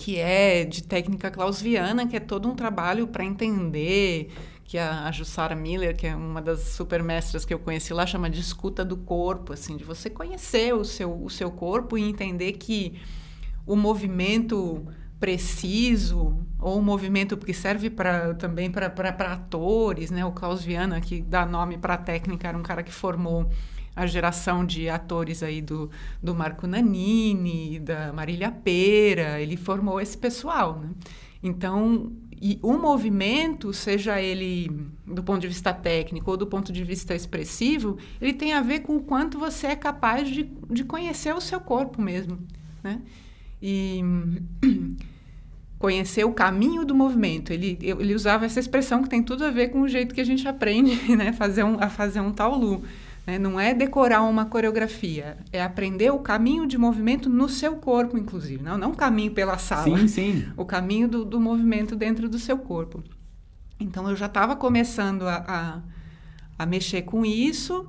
que é de técnica clausiana, que é todo um trabalho para entender, que a, Jussara Miller, que é uma das supermestras que eu conheci lá, chama de escuta do corpo, assim, de você conhecer o seu, o seu corpo e entender que o movimento preciso ou um movimento que serve para também para atores, né? O Klaus Viana que dá nome para a técnica era um cara que formou a geração de atores aí do, do Marco Nanini, da Marília Pera, ele formou esse pessoal, né? Então, e o movimento, seja ele do ponto de vista técnico ou do ponto de vista expressivo, ele tem a ver com o quanto você é capaz de, de conhecer o seu corpo mesmo, né? E <clears throat> conhecer o caminho do movimento. Ele, ele usava essa expressão que tem tudo a ver com o jeito que a gente aprende <laughs> né? fazer um, a fazer um taolu. Né? Não é decorar uma coreografia, é aprender o caminho de movimento no seu corpo, inclusive. Não, não o caminho pela sala. Sim, sim. <laughs> O caminho do, do movimento dentro do seu corpo. Então, eu já estava começando a, a, a mexer com isso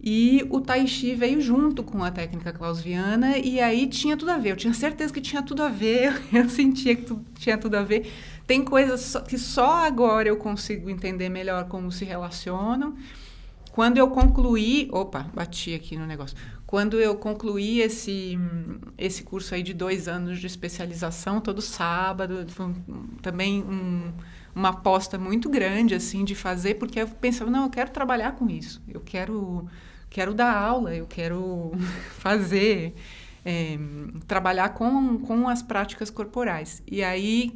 e o Tai Chi veio junto com a técnica clausiana e aí tinha tudo a ver. Eu tinha certeza que tinha tudo a ver, <laughs> eu sentia que tu, tinha tudo a ver. Tem coisas que só agora eu consigo entender melhor como se relacionam. Quando eu concluí, opa, bati aqui no negócio. Quando eu concluí esse esse curso aí de dois anos de especialização, todo sábado, também um, uma aposta muito grande assim de fazer, porque eu pensava, não, eu quero trabalhar com isso, eu quero quero dar aula, eu quero <laughs> fazer, é, trabalhar com, com as práticas corporais. E aí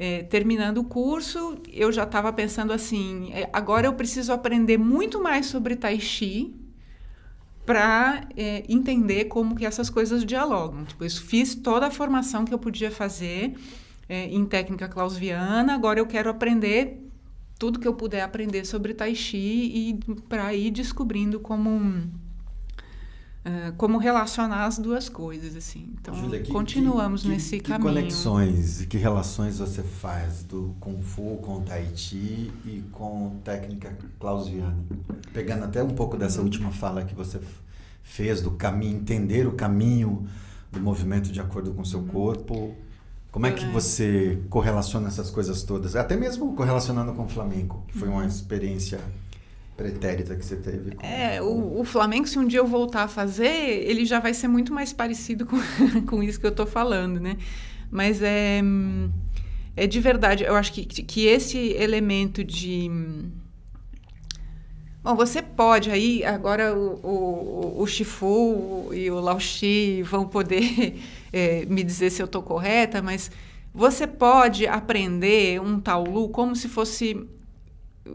é, terminando o curso, eu já estava pensando assim: é, agora eu preciso aprender muito mais sobre Tai Chi para é, entender como que essas coisas dialogam. Tipo, eu fiz toda a formação que eu podia fazer é, em técnica clausiana, agora eu quero aprender tudo que eu puder aprender sobre Tai Chi e para ir descobrindo como uh, como relacionar as duas coisas assim. Então Julia, que, continuamos que, nesse que, caminho. Que conexões e que relações você faz do Kung Fu com Tai Chi e com técnica clausiana? Pegando até um pouco dessa uhum. última fala que você fez do caminho, entender o caminho do movimento de acordo com o seu uhum. corpo. Como é que é. você correlaciona essas coisas todas? Até mesmo correlacionando com o Flamengo, que foi uma uhum. experiência pretérita que você teve. Com... É, o, o Flamengo, se um dia eu voltar a fazer, ele já vai ser muito mais parecido com, <laughs> com isso que eu estou falando, né? Mas é, é de verdade, eu acho que, que esse elemento de... Bom, você pode aí, agora o, o, o Shifu e o Laoshi vão poder <laughs> é, me dizer se eu estou correta, mas você pode aprender um taolu como se fosse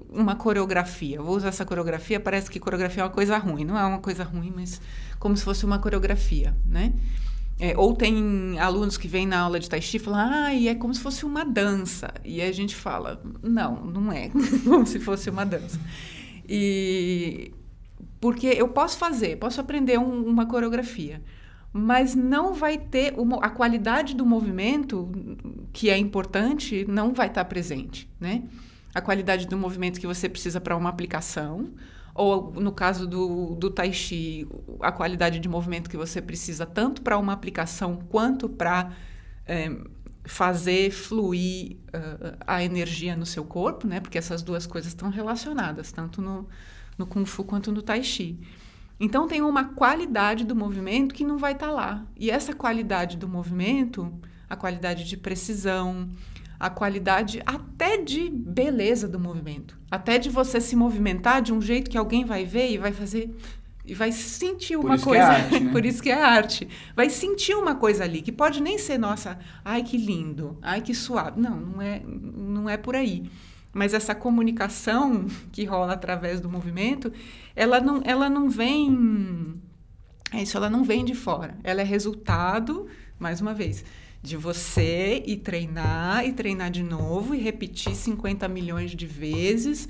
uma coreografia. Vou usar essa coreografia, parece que coreografia é uma coisa ruim. Não é uma coisa ruim, mas como se fosse uma coreografia, né? É, ou tem alunos que vêm na aula de Tai Chi e falam, ah, e é como se fosse uma dança. E a gente fala, não, não é <laughs> como se fosse uma dança. E porque eu posso fazer, posso aprender um, uma coreografia, mas não vai ter uma, a qualidade do movimento que é importante não vai estar presente, né? A qualidade do movimento que você precisa para uma aplicação, ou no caso do, do Tai Chi, a qualidade de movimento que você precisa tanto para uma aplicação quanto para é, fazer fluir uh, a energia no seu corpo, né? Porque essas duas coisas estão relacionadas, tanto no, no Kung Fu quanto no Tai Chi. Então tem uma qualidade do movimento que não vai estar tá lá. E essa qualidade do movimento, a qualidade de precisão, a qualidade até de beleza do movimento, até de você se movimentar de um jeito que alguém vai ver e vai fazer e vai sentir uma coisa. É arte, né? <laughs> Por isso que é arte. Vai sentir uma coisa ali que pode nem ser nossa, ai que lindo, ai que suave. Não, não é, não é por aí. Mas essa comunicação que rola através do movimento, ela não, ela não vem. É isso, ela não vem de fora. Ela é resultado, mais uma vez, de você ir treinar e treinar de novo e repetir 50 milhões de vezes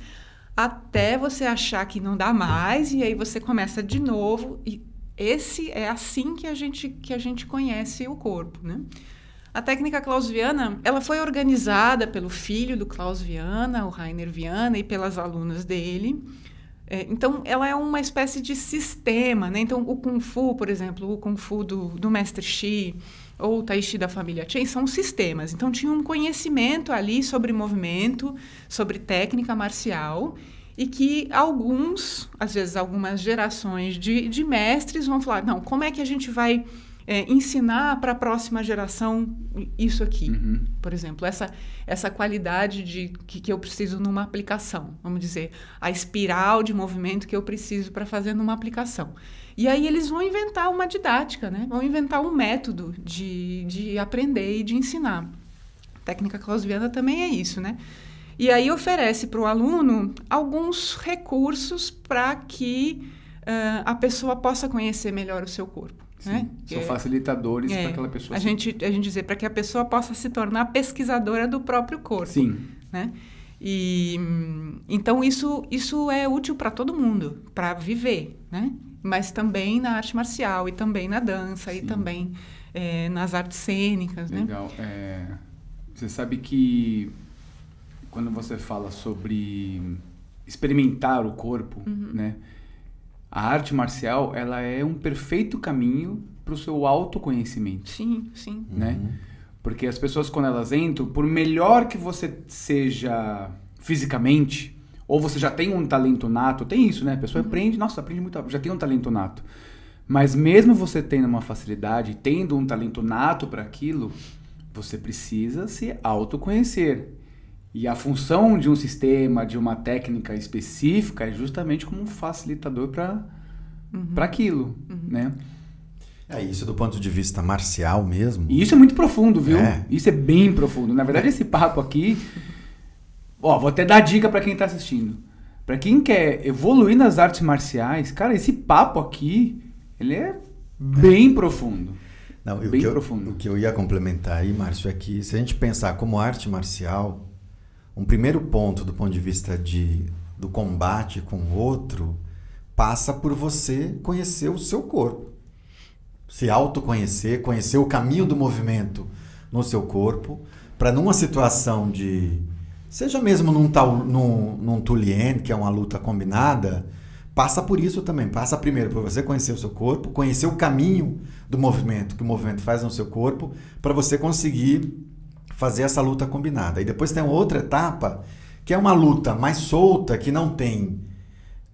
até você achar que não dá mais e aí você começa de novo e esse é assim que a gente que a gente conhece o corpo, né? A técnica clausiana, ela foi organizada pelo filho do Klaus Viana, o Rainer Viana, e pelas alunas dele. É, então, ela é uma espécie de sistema, né? Então, o Kung Fu, por exemplo, o Kung Fu do, do Mestre Shi ou o Tai Chi da família Chen são sistemas. Então, tinha um conhecimento ali sobre movimento, sobre técnica marcial, e que alguns, às vezes algumas gerações de, de mestres vão falar, não, como é que a gente vai é, ensinar para a próxima geração isso aqui, uhum. por exemplo, essa, essa qualidade de que, que eu preciso numa aplicação, vamos dizer, a espiral de movimento que eu preciso para fazer numa aplicação. E aí eles vão inventar uma didática, né? vão inventar um método de, de aprender e de ensinar. A técnica clausiana também é isso, né? E aí oferece para o aluno alguns recursos para que uh, a pessoa possa conhecer melhor o seu corpo. Sim, né? São facilitadores é, para aquela pessoa. A gente, a gente dizer para que a pessoa possa se tornar pesquisadora do próprio corpo. Sim. Né? E então isso isso é útil para todo mundo, para viver, né? Mas também na arte marcial e também na dança Sim. e também é, nas artes cênicas, né? Legal. né? É, você sabe que quando você fala sobre experimentar o corpo, uhum. né? a arte marcial ela é um perfeito caminho para o seu autoconhecimento. Sim, sim. Né? Uhum. Porque as pessoas quando elas entram, por melhor que você seja fisicamente, ou você já tem um talento nato, tem isso, né? A pessoa uhum. aprende, nossa, aprende muito, já tem um talento nato. Mas mesmo você tendo uma facilidade, tendo um talento nato para aquilo, você precisa se autoconhecer. E a função de um sistema, de uma técnica específica, é justamente como um facilitador para uhum. aquilo, uhum. né? É isso do ponto de vista marcial mesmo. E isso é muito profundo, viu? É. Isso é bem profundo. Na verdade, esse papo aqui. Ó, vou até dar dica para quem tá assistindo. Para quem quer evoluir nas artes marciais, cara, esse papo aqui, ele é bem profundo. Não, bem que eu- profundo. o que eu ia complementar aí, Márcio, é que se a gente pensar como arte marcial, um primeiro ponto do ponto de vista de, do combate com o outro passa por você conhecer o seu corpo. Se autoconhecer, conhecer o caminho do movimento no seu corpo, para numa situação de. Seja mesmo num, tal, num, num Tulien, que é uma luta combinada, passa por isso também. Passa primeiro por você conhecer o seu corpo, conhecer o caminho do movimento que o movimento faz no seu corpo, para você conseguir fazer essa luta combinada. E depois tem outra etapa, que é uma luta mais solta, que não tem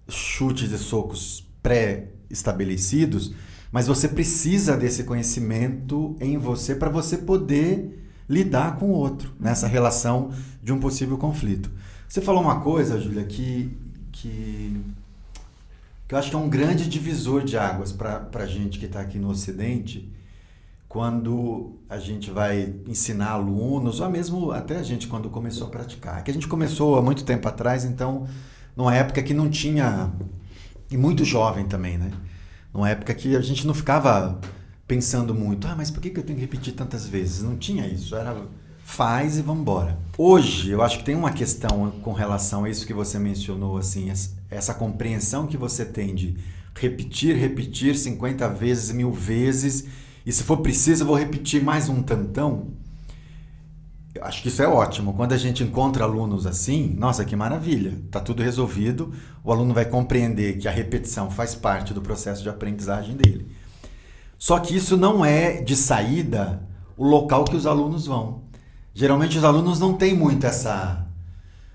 chutes e socos pré-estabelecidos, mas você precisa desse conhecimento em você para você poder lidar com o outro nessa relação de um possível conflito. Você falou uma coisa, Júlia, que, que, que eu acho que é um grande divisor de águas para a gente que está aqui no Ocidente, quando a gente vai ensinar alunos, ou mesmo até a gente quando começou a praticar. É que a gente começou há muito tempo atrás, então, numa época que não tinha. E muito jovem também, né? Numa época que a gente não ficava pensando muito, ah, mas por que que eu tenho que repetir tantas vezes? Não tinha isso, era faz e vamos embora. Hoje, eu acho que tem uma questão com relação a isso que você mencionou, assim, essa- compreensão que você tem de repetir, repetir 50 vezes, mil vezes, e se for preciso eu vou repetir mais um tantão. Eu acho que isso é ótimo. Quando a gente encontra alunos assim, nossa, que maravilha. Tá tudo resolvido. O aluno vai compreender que a repetição faz parte do processo de aprendizagem dele. Só que isso não é de saída o local que os alunos vão. Geralmente os alunos não têm muito essa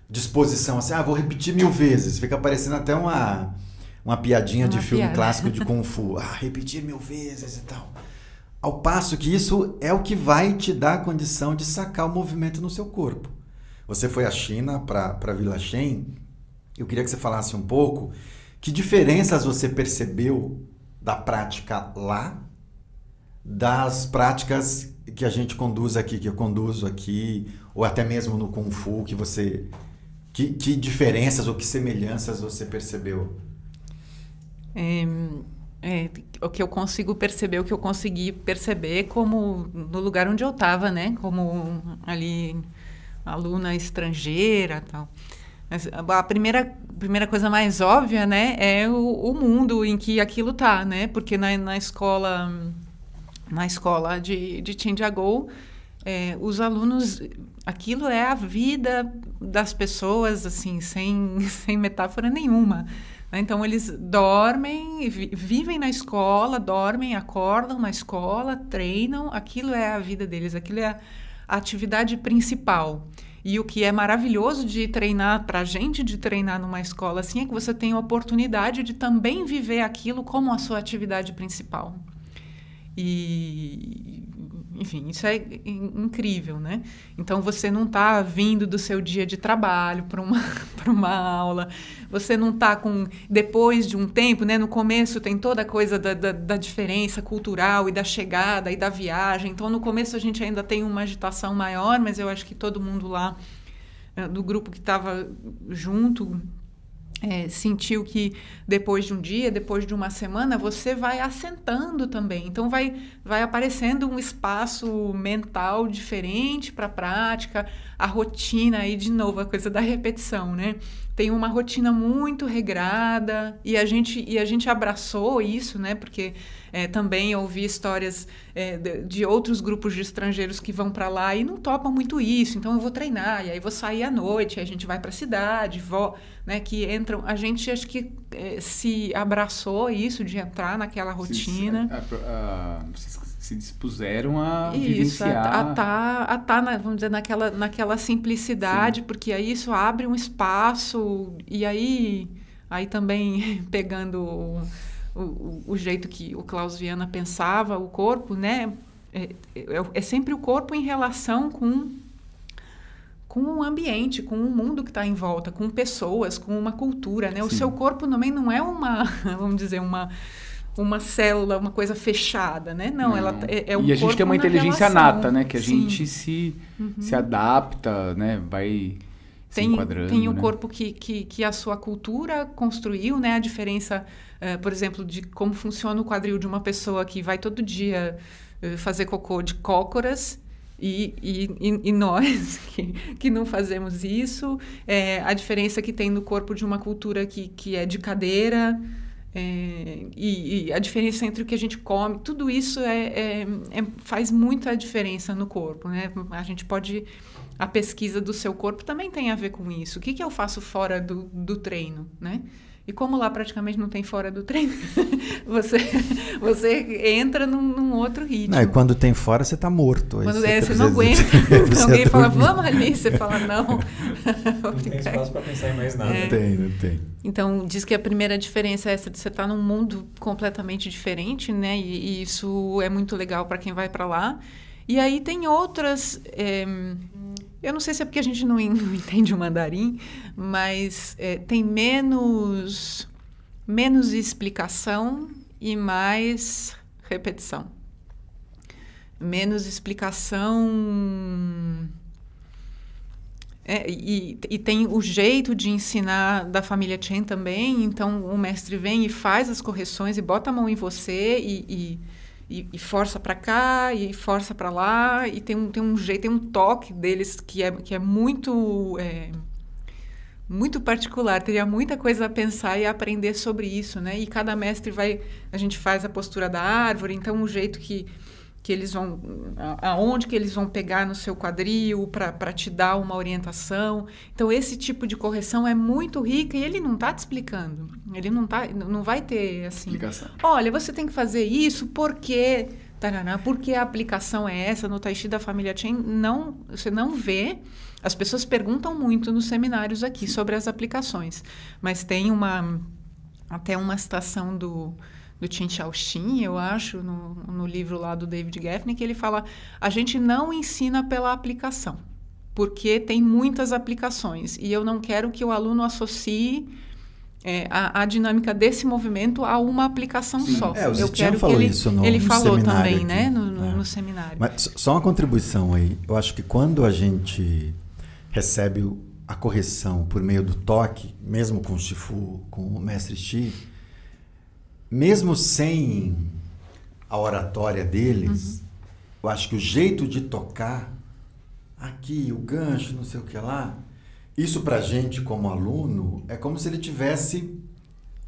disposição assim, ah, vou repetir mil vezes. Fica parecendo até uma, uma piadinha de Uma filme piada. clássico de <laughs> Kung Fu. Ah, repetir mil vezes e tal. Ao passo que isso é o que vai te dar a condição de sacar o movimento no seu corpo. Você foi à China para Vila Shen. Eu queria que você falasse um pouco que diferenças você percebeu da prática lá das práticas que a gente conduz aqui, que eu conduzo aqui, ou até mesmo no Kung Fu, que você. Que, que diferenças ou que semelhanças você percebeu? É, é, o que eu consigo perceber, o que eu consegui perceber como no lugar onde eu estava, né? Como ali aluna estrangeira tal. Mas A primeira, primeira coisa mais óbvia, né, é o, o mundo em que aquilo tá, né? Porque na, na escola na escola de, de Tindiagou, é, os alunos, aquilo é a vida das pessoas, assim, sem, <laughs> sem metáfora nenhuma. né? Então, eles dormem, vi- vivem na escola, dormem, acordam na escola, treinam, aquilo é a vida deles, aquilo é a atividade principal. E o que é maravilhoso de treinar, para a gente de treinar numa escola assim, é que você tem a oportunidade de também viver aquilo como a sua atividade principal. E, enfim, isso é in- incrível, né? Então você não está vindo do seu dia de trabalho para uma, <laughs> para uma aula, você não está com. Depois de um tempo, né? No começo tem toda a coisa da, da, da diferença cultural e da chegada e da viagem. Então no começo a gente ainda tem uma agitação maior, mas eu acho que todo mundo lá eh, do grupo que estava junto é, sentiu que depois de um dia, depois de uma semana, você vai assentando também. Então vai, vai aparecendo um espaço mental diferente para a prática, a rotina aí de novo a coisa da repetição, né? Tem uma rotina muito regrada e a gente e a gente abraçou isso, né? Porque é, também ouvi histórias é, de, de outros grupos de estrangeiros que vão para lá e não topam muito isso. Então eu vou treinar e aí vou sair à noite, aí a gente vai para a cidade, vou, né? Que entram. A gente acho que é, se abraçou isso de entrar naquela rotina. Se, a- a- vocês se dispuseram a Isso, vivenciar. a, a tá, a tá na- vamos dizer, naquela, naquela simplicidade, porque aí isso abre um espaço, e aí, aí também <laughs> pegando o, o, o jeito que o Klaus Viana pensava, o corpo, né? É, é, é sempre o corpo em relação com com o ambiente, com o mundo que está em volta, com pessoas, com uma cultura, né? O Sim. seu corpo também não é uma, <laughs> vamos dizer, uma uma célula, uma coisa fechada, né? Não, Não. ela é, é um e a gente tem uma inteligência relação. nata, né? Que a Sim. gente se, se adapta, né? Vai tem, tem o né? corpo que, que, que a sua cultura construiu, né? A diferença, eh, por exemplo, de como funciona o quadril de uma pessoa que vai todo dia eh, fazer cocô de cócoras e, e, e- nós <laughs> que, que não fazemos isso. Eh, a diferença que tem no corpo de uma cultura que, que é de cadeira. eh, e, e a diferença entre o que a gente come, tudo isso é, é- é- faz muita diferença no corpo, né? A gente pode a pesquisa do seu corpo também tem a ver com isso. O que, que eu faço fora do, do treino, né? E como lá praticamente não tem fora do treino, <laughs> você, você entra num, num outro ritmo. Não, e quando tem fora, você tá morto. Quando você é, você precisa- não aguenta. <laughs> precisa Alguém fala, dormir. vamos ali, você fala, não. <laughs> Não tem espaço para pensar em mais nada. É. Tem, não tem. Então, diz que a primeira diferença é essa de você estar num mundo completamente diferente, né? E, e isso é muito legal para quem vai para lá. E aí tem outras. eh, eu não sei se é porque a gente não, en- <laughs> não entende o mandarim, mas eh, tem menos, menos explicação e mais repetição. Menos explicação. É, e, e tem o jeito de ensinar da família Chen também. Então, o mestre vem e faz as correções e bota a mão em você e, e, e- e força para cá e força para lá. E tem um, tem um jeito, tem um toque deles que é, que é muito. é, muito particular, teria muita coisa a pensar e a aprender sobre isso, né? E cada mestre vai, a gente faz a postura da árvore, então o jeito que que eles vão, aonde que eles vão pegar no seu quadril para te dar uma orientação. Então esse tipo de correção é muito rica e ele não está te explicando. Ele não tá, não vai ter assim. Explicação. Olha, você tem que fazer isso porque tarará, porque a aplicação é essa no Tai Chi da família Chen, não, você não vê. As pessoas perguntam muito nos seminários aqui sobre as aplicações, mas tem uma até uma citação do do Chin Shaoxin, eu acho, no, no livro lá do David Gaffney, que ele fala: a gente não ensina pela aplicação, porque tem muitas aplicações e eu não quero que o aluno associe é, a, a dinâmica desse movimento a uma aplicação Sim. só. É, o eu quero que falou ele, isso no- ele falou também, aqui. né, no, no- É. no seminário. Mas só uma contribuição aí. Eu acho que quando a gente recebe a correção por meio do toque, mesmo com o Shifu, com o mestre Shi, mesmo sem a oratória deles, eu acho que o jeito de tocar, aqui, o gancho, não sei o que lá, isso pra gente como aluno é como se ele tivesse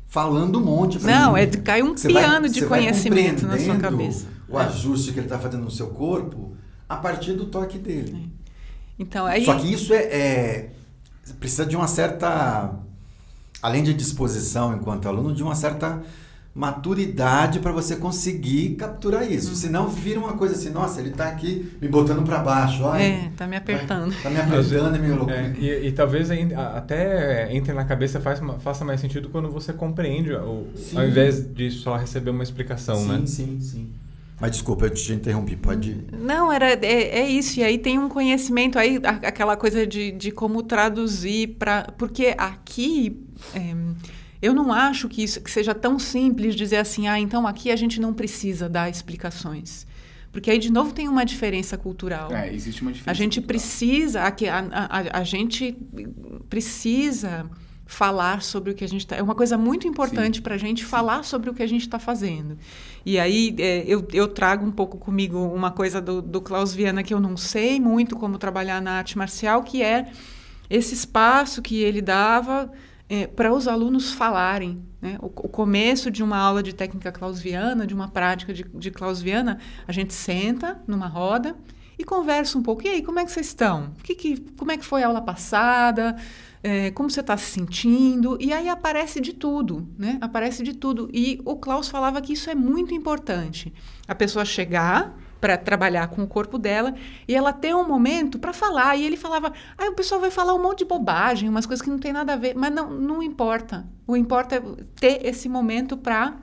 falando um monte pra Não, mim. é de- cai um Você vai- piano de vai conhecimento na sua cabeça. O ajuste que ele está fazendo no seu corpo a partir do toque dele. Então, aí, Só que isso é, é- precisa de uma certa, além de disposição enquanto aluno, de uma certa maturidade para você conseguir capturar Uhum. isso. Senão vira uma coisa assim, nossa, ele está aqui me botando para baixo, olha. é, tá me apertando. Tá me apertando e me louco. É, e, e talvez até entre na cabeça faz, faça mais sentido quando você compreende, o- Sim. ao invés de só receber uma explicação, sim, né? sim, sim. Mas desculpa, eu te interrompi, pode ir. Não, era, é, é isso. E aí tem um conhecimento aí, a- aquela coisa de, de como traduzir para. Porque aqui. é, eu não acho que isso que seja tão simples dizer assim, ah, então aqui a gente não precisa dar explicações. Porque aí, de novo, tem uma diferença cultural. É, existe uma diferença. A gente cultural. precisa, aqui, a, a, a gente precisa falar sobre o que a gente está. É uma coisa muito importante para a gente falar sobre o que a gente está fazendo. E aí é, eu, eu trago um pouco comigo uma coisa do, do Klaus Viana que eu não sei muito como trabalhar na arte marcial, que é esse espaço que ele dava é, para os alunos falarem. Né? O, o começo de uma aula de técnica clausiana, de uma prática de, de clausiana, a gente senta numa roda e conversa um pouco. E aí, como é que vocês estão? Que que, como é que foi a aula passada? É, como você está se sentindo? E aí aparece de tudo, né? Aparece de tudo. E o Klaus falava que isso é muito importante. A pessoa chegar para trabalhar com o corpo dela e ela ter um momento para falar. E ele falava, aí o pessoal vai falar um monte de bobagem, umas coisas que não tem nada a ver, mas não, não importa. O importa é ter esse momento para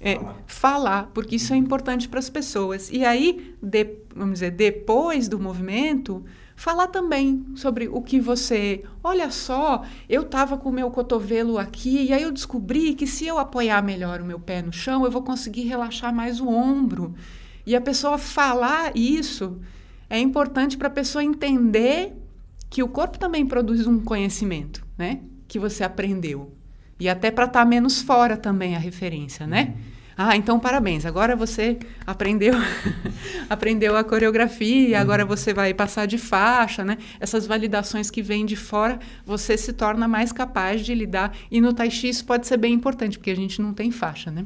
é, falar. porque isso é importante para as pessoas. E aí, de, vamos dizer, depois do movimento, falar também sobre o que você. Olha só, eu estava com o meu cotovelo aqui e aí eu descobri que se eu apoiar melhor o meu pé no chão, eu vou conseguir relaxar mais o ombro. E a pessoa falar isso é importante para a pessoa entender que o corpo também produz um conhecimento, né? Que você aprendeu. E até para estar tá menos fora também a referência, né? Uhum. Ah, então parabéns. Agora você aprendeu <laughs> aprendeu a coreografia, agora você vai passar de faixa, né? Essas validações que vêm de fora, você se torna mais capaz de lidar. E no tai chi isso pode ser bem importante, porque a gente não tem faixa, né?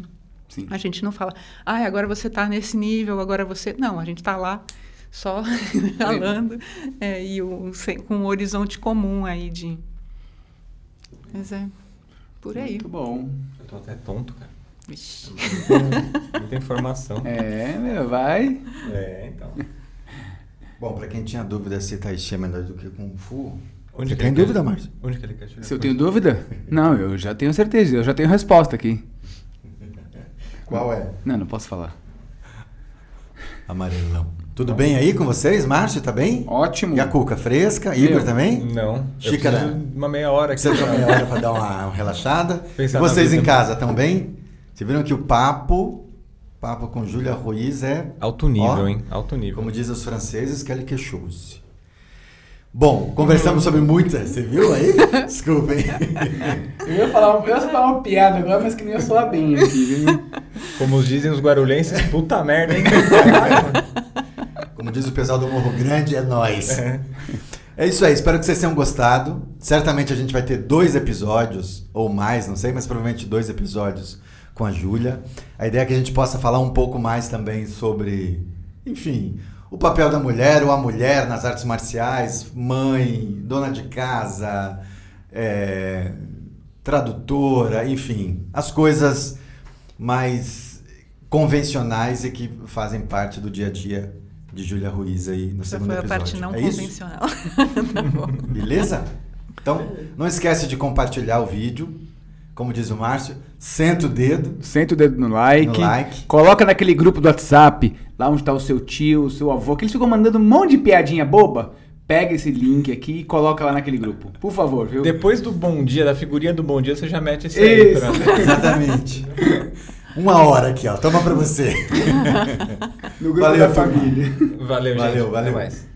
Sim. A gente não fala, ah, agora você está nesse nível, agora você. Não, a gente está lá só <laughs> falando é, e o, com um horizonte comum aí de. Mas é por aí. Muito bom. Eu tô até tonto, cara. Vixe. <laughs> Muita informação. É, meu, vai. É, então. Bom, para quem tinha dúvida se Tai Chi é melhor do que Kung Fu. Onde tem dúvida, Márcio? Onde que ele quer chegar? Se eu tenho dúvida? Não, eu já tenho certeza, eu já tenho resposta aqui. Qual é? Não, não posso falar. Amarelão. Tudo bem aí com vocês? Márcio, tá bem? Ótimo. E a Cuca, fresca? Igor também? Não. Xícara. Uma meia hora aqui. De uma meia hora para dar uma, uma relaxada. <laughs> Pensar vocês em casa estão bem? Vocês viram que o papo, papo com Júlia Ruiz é... Alto nível, ó, hein? Alto nível. Como dizem os franceses, que quelque chose. Bom, conversamos sobre muitas, você viu aí? <laughs> Desculpem. Eu ia falar, eu ia falar uma piada agora, mas que nem eu sou bem aqui, viu? <laughs> Como dizem os guarulhenses, puta merda, hein? <laughs> Como diz o pessoal do Morro Grande, é nós. É. é isso aí, espero que vocês tenham gostado. Certamente a gente vai ter dois episódios, ou mais, não sei, mas provavelmente dois episódios com a Júlia. A ideia é que a gente possa falar um pouco mais também sobre, enfim, o papel da mulher ou a mulher nas artes marciais, mãe, dona de casa, é, tradutora, enfim, as coisas mais convencionais e que fazem parte do dia a dia de Júlia Ruiz aí no Essa segundo foi a parte não é convencional. <laughs> tá Beleza? Então, não esquece de compartilhar o vídeo como diz o Márcio, senta o dedo. Senta o dedo no like. No like. Coloca naquele grupo do WhatsApp, lá onde está o seu tio, o seu avô, que eles ficam mandando um monte de piadinha boba. Pega esse link aqui e coloca lá naquele grupo. Por favor, viu? Depois do bom dia, da figurinha do bom dia, você já mete esse aí. Pra... Exatamente. <laughs> Uma hora aqui, ó. Toma pra você. <laughs> no grupo valeu, da família. Valeu, gente. Valeu, valeu. Até mais.